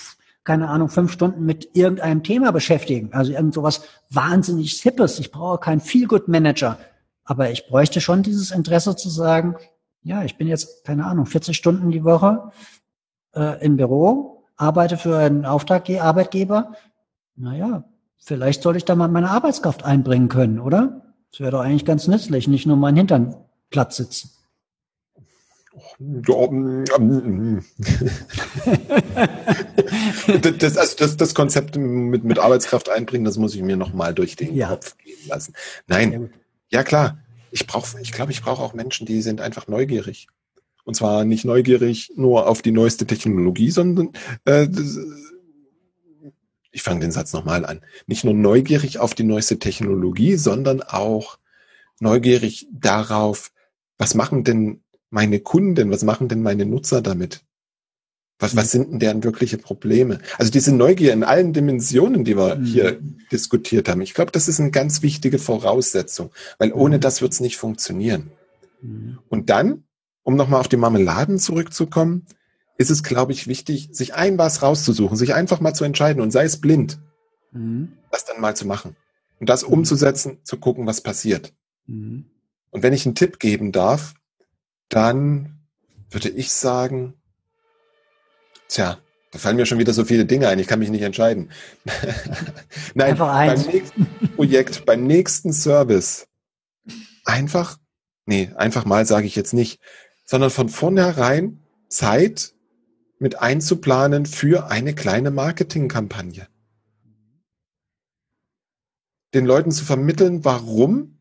keine Ahnung, fünf Stunden mit irgendeinem Thema beschäftigen. Also irgend sowas wahnsinnig Hippes. Ich brauche keinen Feel-Good-Manager. Aber ich bräuchte schon dieses Interesse zu sagen, ja, ich bin jetzt, keine Ahnung, 40 Stunden die Woche äh, im Büro, arbeite für einen Auftragarbeitgeber. Naja, vielleicht soll ich da mal meine Arbeitskraft einbringen können, oder? Das wäre doch eigentlich ganz nützlich, nicht nur meinen Hintern platt sitzen. Mm, mm. das, also das, das Konzept mit, mit Arbeitskraft einbringen, das muss ich mir nochmal durch den ja. Kopf gehen lassen. Nein, ja klar. Ich brauche, ich glaube, ich brauche auch Menschen, die sind einfach neugierig. Und zwar nicht neugierig nur auf die neueste Technologie, sondern äh, ich fange den Satz nochmal an. Nicht nur neugierig auf die neueste Technologie, sondern auch neugierig darauf, was machen denn meine Kunden, was machen denn meine Nutzer damit? Was, was mhm. sind denn deren wirkliche Probleme? Also diese Neugier in allen Dimensionen, die wir mhm. hier diskutiert haben, ich glaube, das ist eine ganz wichtige Voraussetzung, weil ohne mhm. das wird es nicht funktionieren. Mhm. Und dann, um nochmal auf die Marmeladen zurückzukommen, ist es, glaube ich, wichtig, sich ein was rauszusuchen, sich einfach mal zu entscheiden und sei es blind, mhm. das dann mal zu machen und das umzusetzen, zu gucken, was passiert. Und wenn ich einen Tipp geben darf, dann würde ich sagen, tja, da fallen mir schon wieder so viele Dinge ein, ich kann mich nicht entscheiden. Nein, beim nächsten Projekt, beim nächsten Service, einfach, nee, einfach mal sage ich jetzt nicht, sondern von vornherein Zeit mit einzuplanen für eine kleine Marketingkampagne. Den Leuten zu vermitteln, warum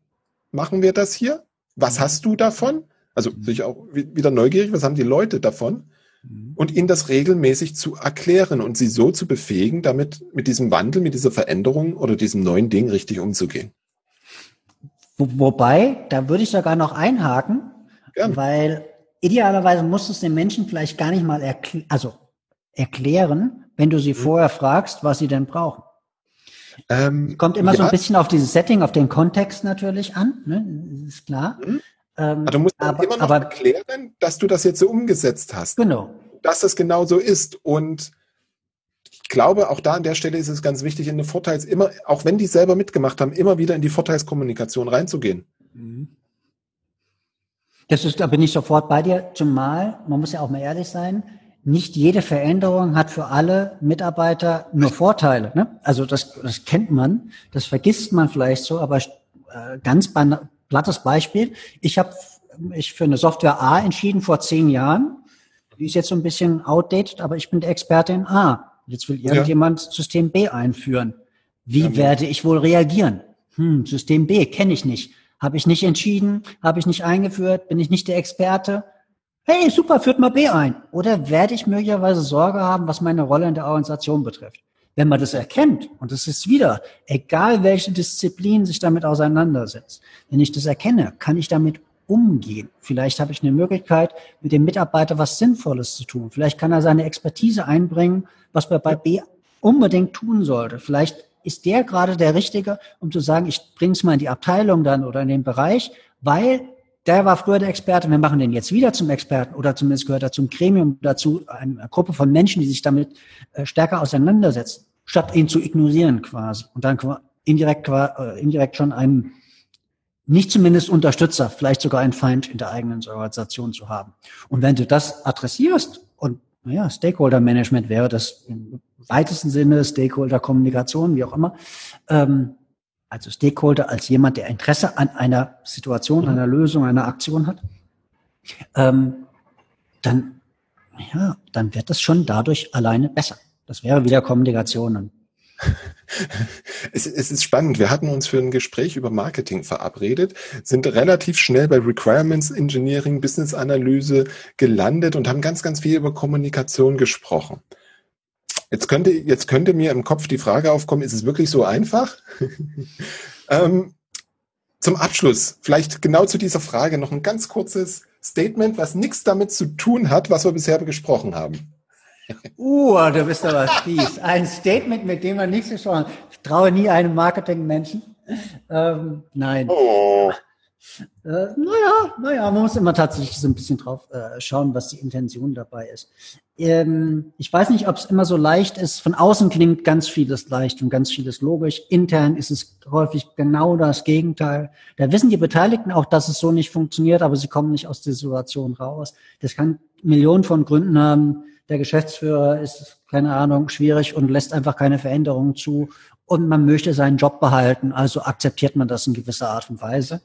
machen wir das hier? Was hast du davon? Also mhm. sich auch wieder neugierig, was haben die Leute davon? Mhm. Und ihnen das regelmäßig zu erklären und sie so zu befähigen, damit mit diesem Wandel, mit dieser Veränderung oder diesem neuen Ding richtig umzugehen. Wo, wobei, da würde ich sogar noch einhaken, Gern. weil idealerweise musst du es den Menschen vielleicht gar nicht mal erkl also erklären, wenn du sie mhm. vorher fragst, was sie denn brauchen. Ähm, Kommt immer ja. so ein bisschen auf dieses Setting, auf den Kontext natürlich an, ne? ist klar. Mhm. Ähm, aber du musst aber, immer noch aber, erklären, dass du das jetzt so umgesetzt hast. Genau. Dass das genau so ist. Und ich glaube, auch da an der Stelle ist es ganz wichtig, in den Vorteils immer, auch wenn die selber mitgemacht haben, immer wieder in die Vorteilskommunikation reinzugehen. Mhm. Das ist, da bin ich sofort bei dir, zumal, man muss ja auch mal ehrlich sein, nicht jede Veränderung hat für alle Mitarbeiter nur Vorteile. Ne? Also das, das kennt man, das vergisst man vielleicht so, aber äh, ganz plattes Beispiel. Ich habe mich für eine Software A entschieden vor zehn Jahren. Die ist jetzt so ein bisschen outdated, aber ich bin der Experte in A. Jetzt will irgendjemand ja. System B einführen. Wie ja, werde ich wohl reagieren? Hm, System B kenne ich nicht. Habe ich nicht entschieden, habe ich nicht eingeführt, bin ich nicht der Experte. Hey, super, führt mal B ein. Oder werde ich möglicherweise Sorge haben, was meine Rolle in der Organisation betrifft? Wenn man das erkennt, und das ist wieder, egal welche Disziplin sich damit auseinandersetzt, wenn ich das erkenne, kann ich damit umgehen. Vielleicht habe ich eine Möglichkeit, mit dem Mitarbeiter was Sinnvolles zu tun. Vielleicht kann er seine Expertise einbringen, was er bei B unbedingt tun sollte. Vielleicht ist der gerade der Richtige, um zu sagen, ich bringe es mal in die Abteilung dann oder in den Bereich, weil der war früher der Experte, wir machen den jetzt wieder zum Experten oder zumindest gehört er zum Gremium dazu, eine Gruppe von Menschen, die sich damit äh, stärker auseinandersetzen, statt ihn zu ignorieren quasi und dann indirekt, äh, indirekt schon einen nicht zumindest Unterstützer, vielleicht sogar einen Feind in der eigenen Organisation zu haben. Und wenn du das adressierst und naja, Stakeholder Management wäre das im weitesten Sinne, Stakeholder Kommunikation, wie auch immer, ähm, also Stakeholder als jemand, der Interesse an einer Situation, mhm. einer Lösung, einer Aktion hat, ähm, dann, ja, dann wird das schon dadurch alleine besser. Das wäre wieder Kommunikation. Es, es, ist spannend. Wir hatten uns für ein Gespräch über Marketing verabredet, sind relativ schnell bei Requirements Engineering, Business Analyse gelandet und haben ganz, ganz viel über Kommunikation gesprochen. Jetzt könnte, jetzt könnte mir im Kopf die Frage aufkommen, ist es wirklich so einfach? ähm, zum Abschluss, vielleicht genau zu dieser Frage noch ein ganz kurzes Statement, was nichts damit zu tun hat, was wir bisher gesprochen haben. Uh, du bist aber fies. Ein Statement, mit dem man nichts gesprochen hat. Ich traue nie einem Marketingmenschen. Ähm, nein. Oh. Äh, naja, naja, man muss immer tatsächlich so ein bisschen drauf äh, schauen, was die Intention dabei ist. Ähm, ich weiß nicht, ob es immer so leicht ist. Von außen klingt ganz vieles leicht und ganz vieles logisch. Intern ist es häufig genau das Gegenteil. Da wissen die Beteiligten auch, dass es so nicht funktioniert, aber sie kommen nicht aus der Situation raus. Das kann Millionen von Gründen haben. Der Geschäftsführer ist, keine Ahnung, schwierig und lässt einfach keine Veränderungen zu und man möchte seinen Job behalten, also akzeptiert man das in gewisser Art und Weise,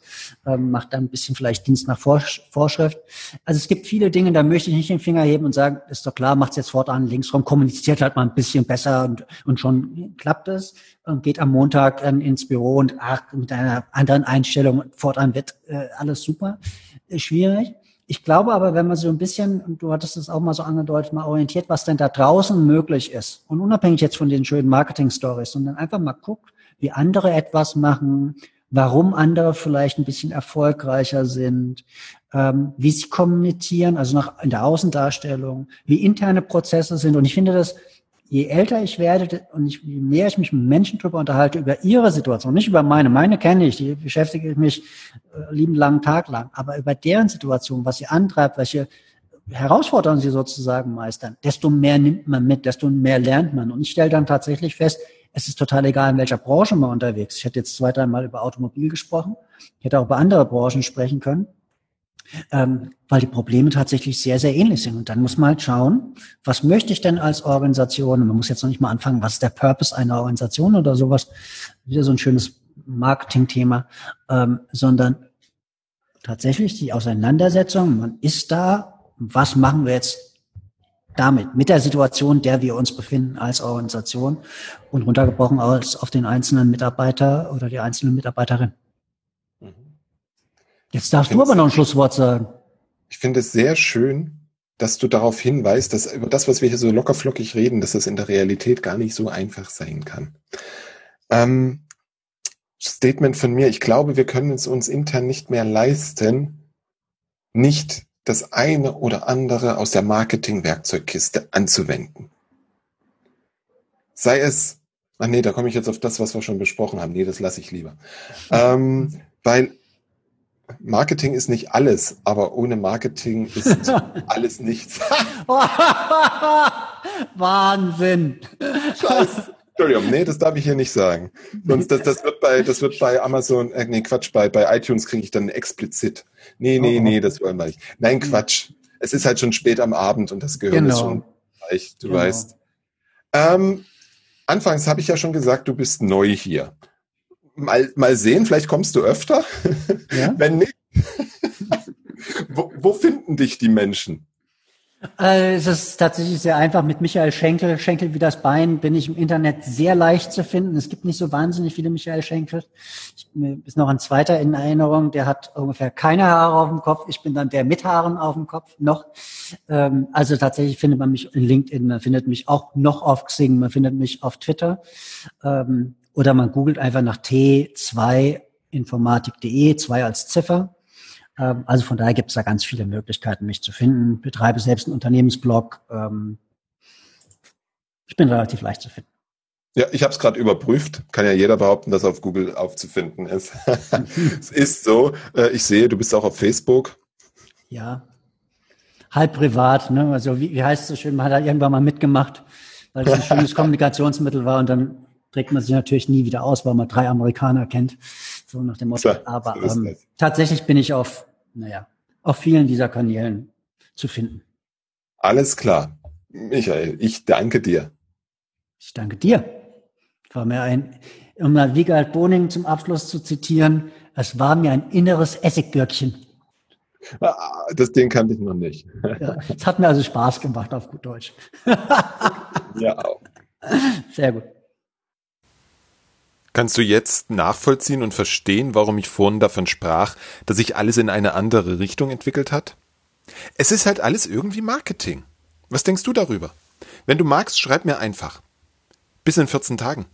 ähm, macht dann ein bisschen vielleicht Dienst nach Vorschrift. Also es gibt viele Dinge, da möchte ich nicht den Finger heben und sagen, ist doch klar, macht's jetzt fortan linksrum, kommuniziert halt mal ein bisschen besser und, und schon klappt es und geht am Montag ähm, ins Büro und ach, mit einer anderen Einstellung fortan wird äh, alles super. Ist schwierig. Ich glaube aber, wenn man so ein bisschen, und du hattest es auch mal so angedeutet, mal orientiert, was denn da draußen möglich ist und unabhängig jetzt von den schönen Marketing-Stories, sondern einfach mal guckt, wie andere etwas machen, warum andere vielleicht ein bisschen erfolgreicher sind, ähm, wie sie kommunizieren, also nach in der Außendarstellung, wie interne Prozesse sind. Und ich finde das je älter ich werde und ich, je mehr ich mich mit Menschen darüber unterhalte, über ihre Situation, nicht über meine, meine kenne ich, die beschäftige ich mich äh, lieben langen Tag lang, aber über deren Situation, was sie antreibt, welche Herausforderungen sie sozusagen meistern, desto mehr nimmt man mit, desto mehr lernt man. Und ich stelle dann tatsächlich fest, es ist total egal, in welcher Branche man unterwegs. Ich hätte jetzt zwei, dreimal über Automobil gesprochen. Ich hätte auch über andere Branchen sprechen können ähm, weil die Probleme tatsächlich sehr, sehr ähnlich sind. Und dann muss man halt schauen, was möchte ich denn als Organisation? Und man muss jetzt noch nicht mal anfangen, was ist der Purpose einer Organisation oder sowas. Wieder so ein schönes Marketing-Thema, ähm, sondern tatsächlich die Auseinandersetzung, man ist da, was machen wir jetzt damit, mit der Situation, der wir uns befinden als Organisation und runtergebrochen aus auf den einzelnen Mitarbeiter oder die einzelne Mitarbeiterin. Jetzt darfst du aber noch ein Schlusswort sagen. Ich finde es sehr schön, dass du darauf hinweist, dass über das, was wir hier so lockerflockig reden, dass das in der Realität gar nicht so einfach sein kann. Ähm, Statement von mir, ich glaube, wir können es uns intern nicht mehr leisten, nicht das eine oder andere aus der Marketing-Werkzeugkiste anzuwenden. Sei es, ach nee, da komme ich jetzt auf das, was wir schon besprochen haben. Nee, das lasse ich lieber. ähm, weil Marketing ist nicht alles, aber ohne Marketing ist alles nichts. Wahnsinn. Scheiße. Entschuldigung, nee, das darf ich hier nicht sagen. Sonst, das, das wird bei, das wird bei Amazon, äh, nee, Quatsch, bei, bei iTunes kriege ich dann explizit. Nee, nee, oh, nee, das wollen wir nicht. Nein, Quatsch. Es ist halt schon spät am Abend und das Gehirn genau. ist schon weich, du genau. weißt. Ähm, anfangs habe ich ja schon gesagt, du bist neu hier mal, mal sehen, vielleicht kommst du öfter. Ja? Wenn nicht, wo, wo finden dich die Menschen? Äh, es ist tatsächlich sehr einfach. Mit Michael Schenkel, Schenkel wie das Bein, bin ich im Internet sehr leicht zu finden. Es gibt nicht so wahnsinnig viele Michael Schenkel. Ich, mir ist noch ein zweiter in Erinnerung, der hat ungefähr keine Haare auf dem Kopf. Ich bin dann der mit Haaren auf dem Kopf noch. Ähm, also tatsächlich findet man mich in LinkedIn, man findet mich auch noch auf Xing, man findet mich auf Twitter. Ähm, oder man googelt einfach nach T2informatik.de, zwei als Ziffer. Ähm, also von daher gibt es da ganz viele Möglichkeiten, mich zu finden. Ich betreibe selbst einen Unternehmensblog. Ähm, ich bin relativ leicht zu finden. Ja, ich habe es gerade überprüft. Kann ja jeder behaupten, dass auf Google aufzufinden ist. es ist so. Äh, ich sehe, du bist auch auf Facebook. Ja. Halb privat, ne? Also wie, wie heißt es so schön, man hat da irgendwann mal mitgemacht, weil es ein schönes Kommunikationsmittel war und dann trägt man sich natürlich nie wieder aus, weil man drei Amerikaner kennt. So nach dem Motto. Ja, Aber ähm, tatsächlich bin ich auf, naja, auf vielen dieser Kanälen zu finden. Alles klar. Michael, ich danke dir. Ich danke dir. War mir ein, um mal Wiegald Boning zum Abschluss zu zitieren, es war mir ein inneres Essiggürkchen. Ah, das Ding kannte ich noch nicht. Ja, es hat mir also Spaß gemacht auf gut Deutsch. ja, auch. Sehr gut. Kannst du jetzt nachvollziehen und verstehen, warum ich vorhin davon sprach, dass sich alles in eine andere Richtung entwickelt hat? Es ist halt alles irgendwie Marketing. Was denkst du darüber? Wenn du magst, schreib mir einfach. Bis in 14 Tagen.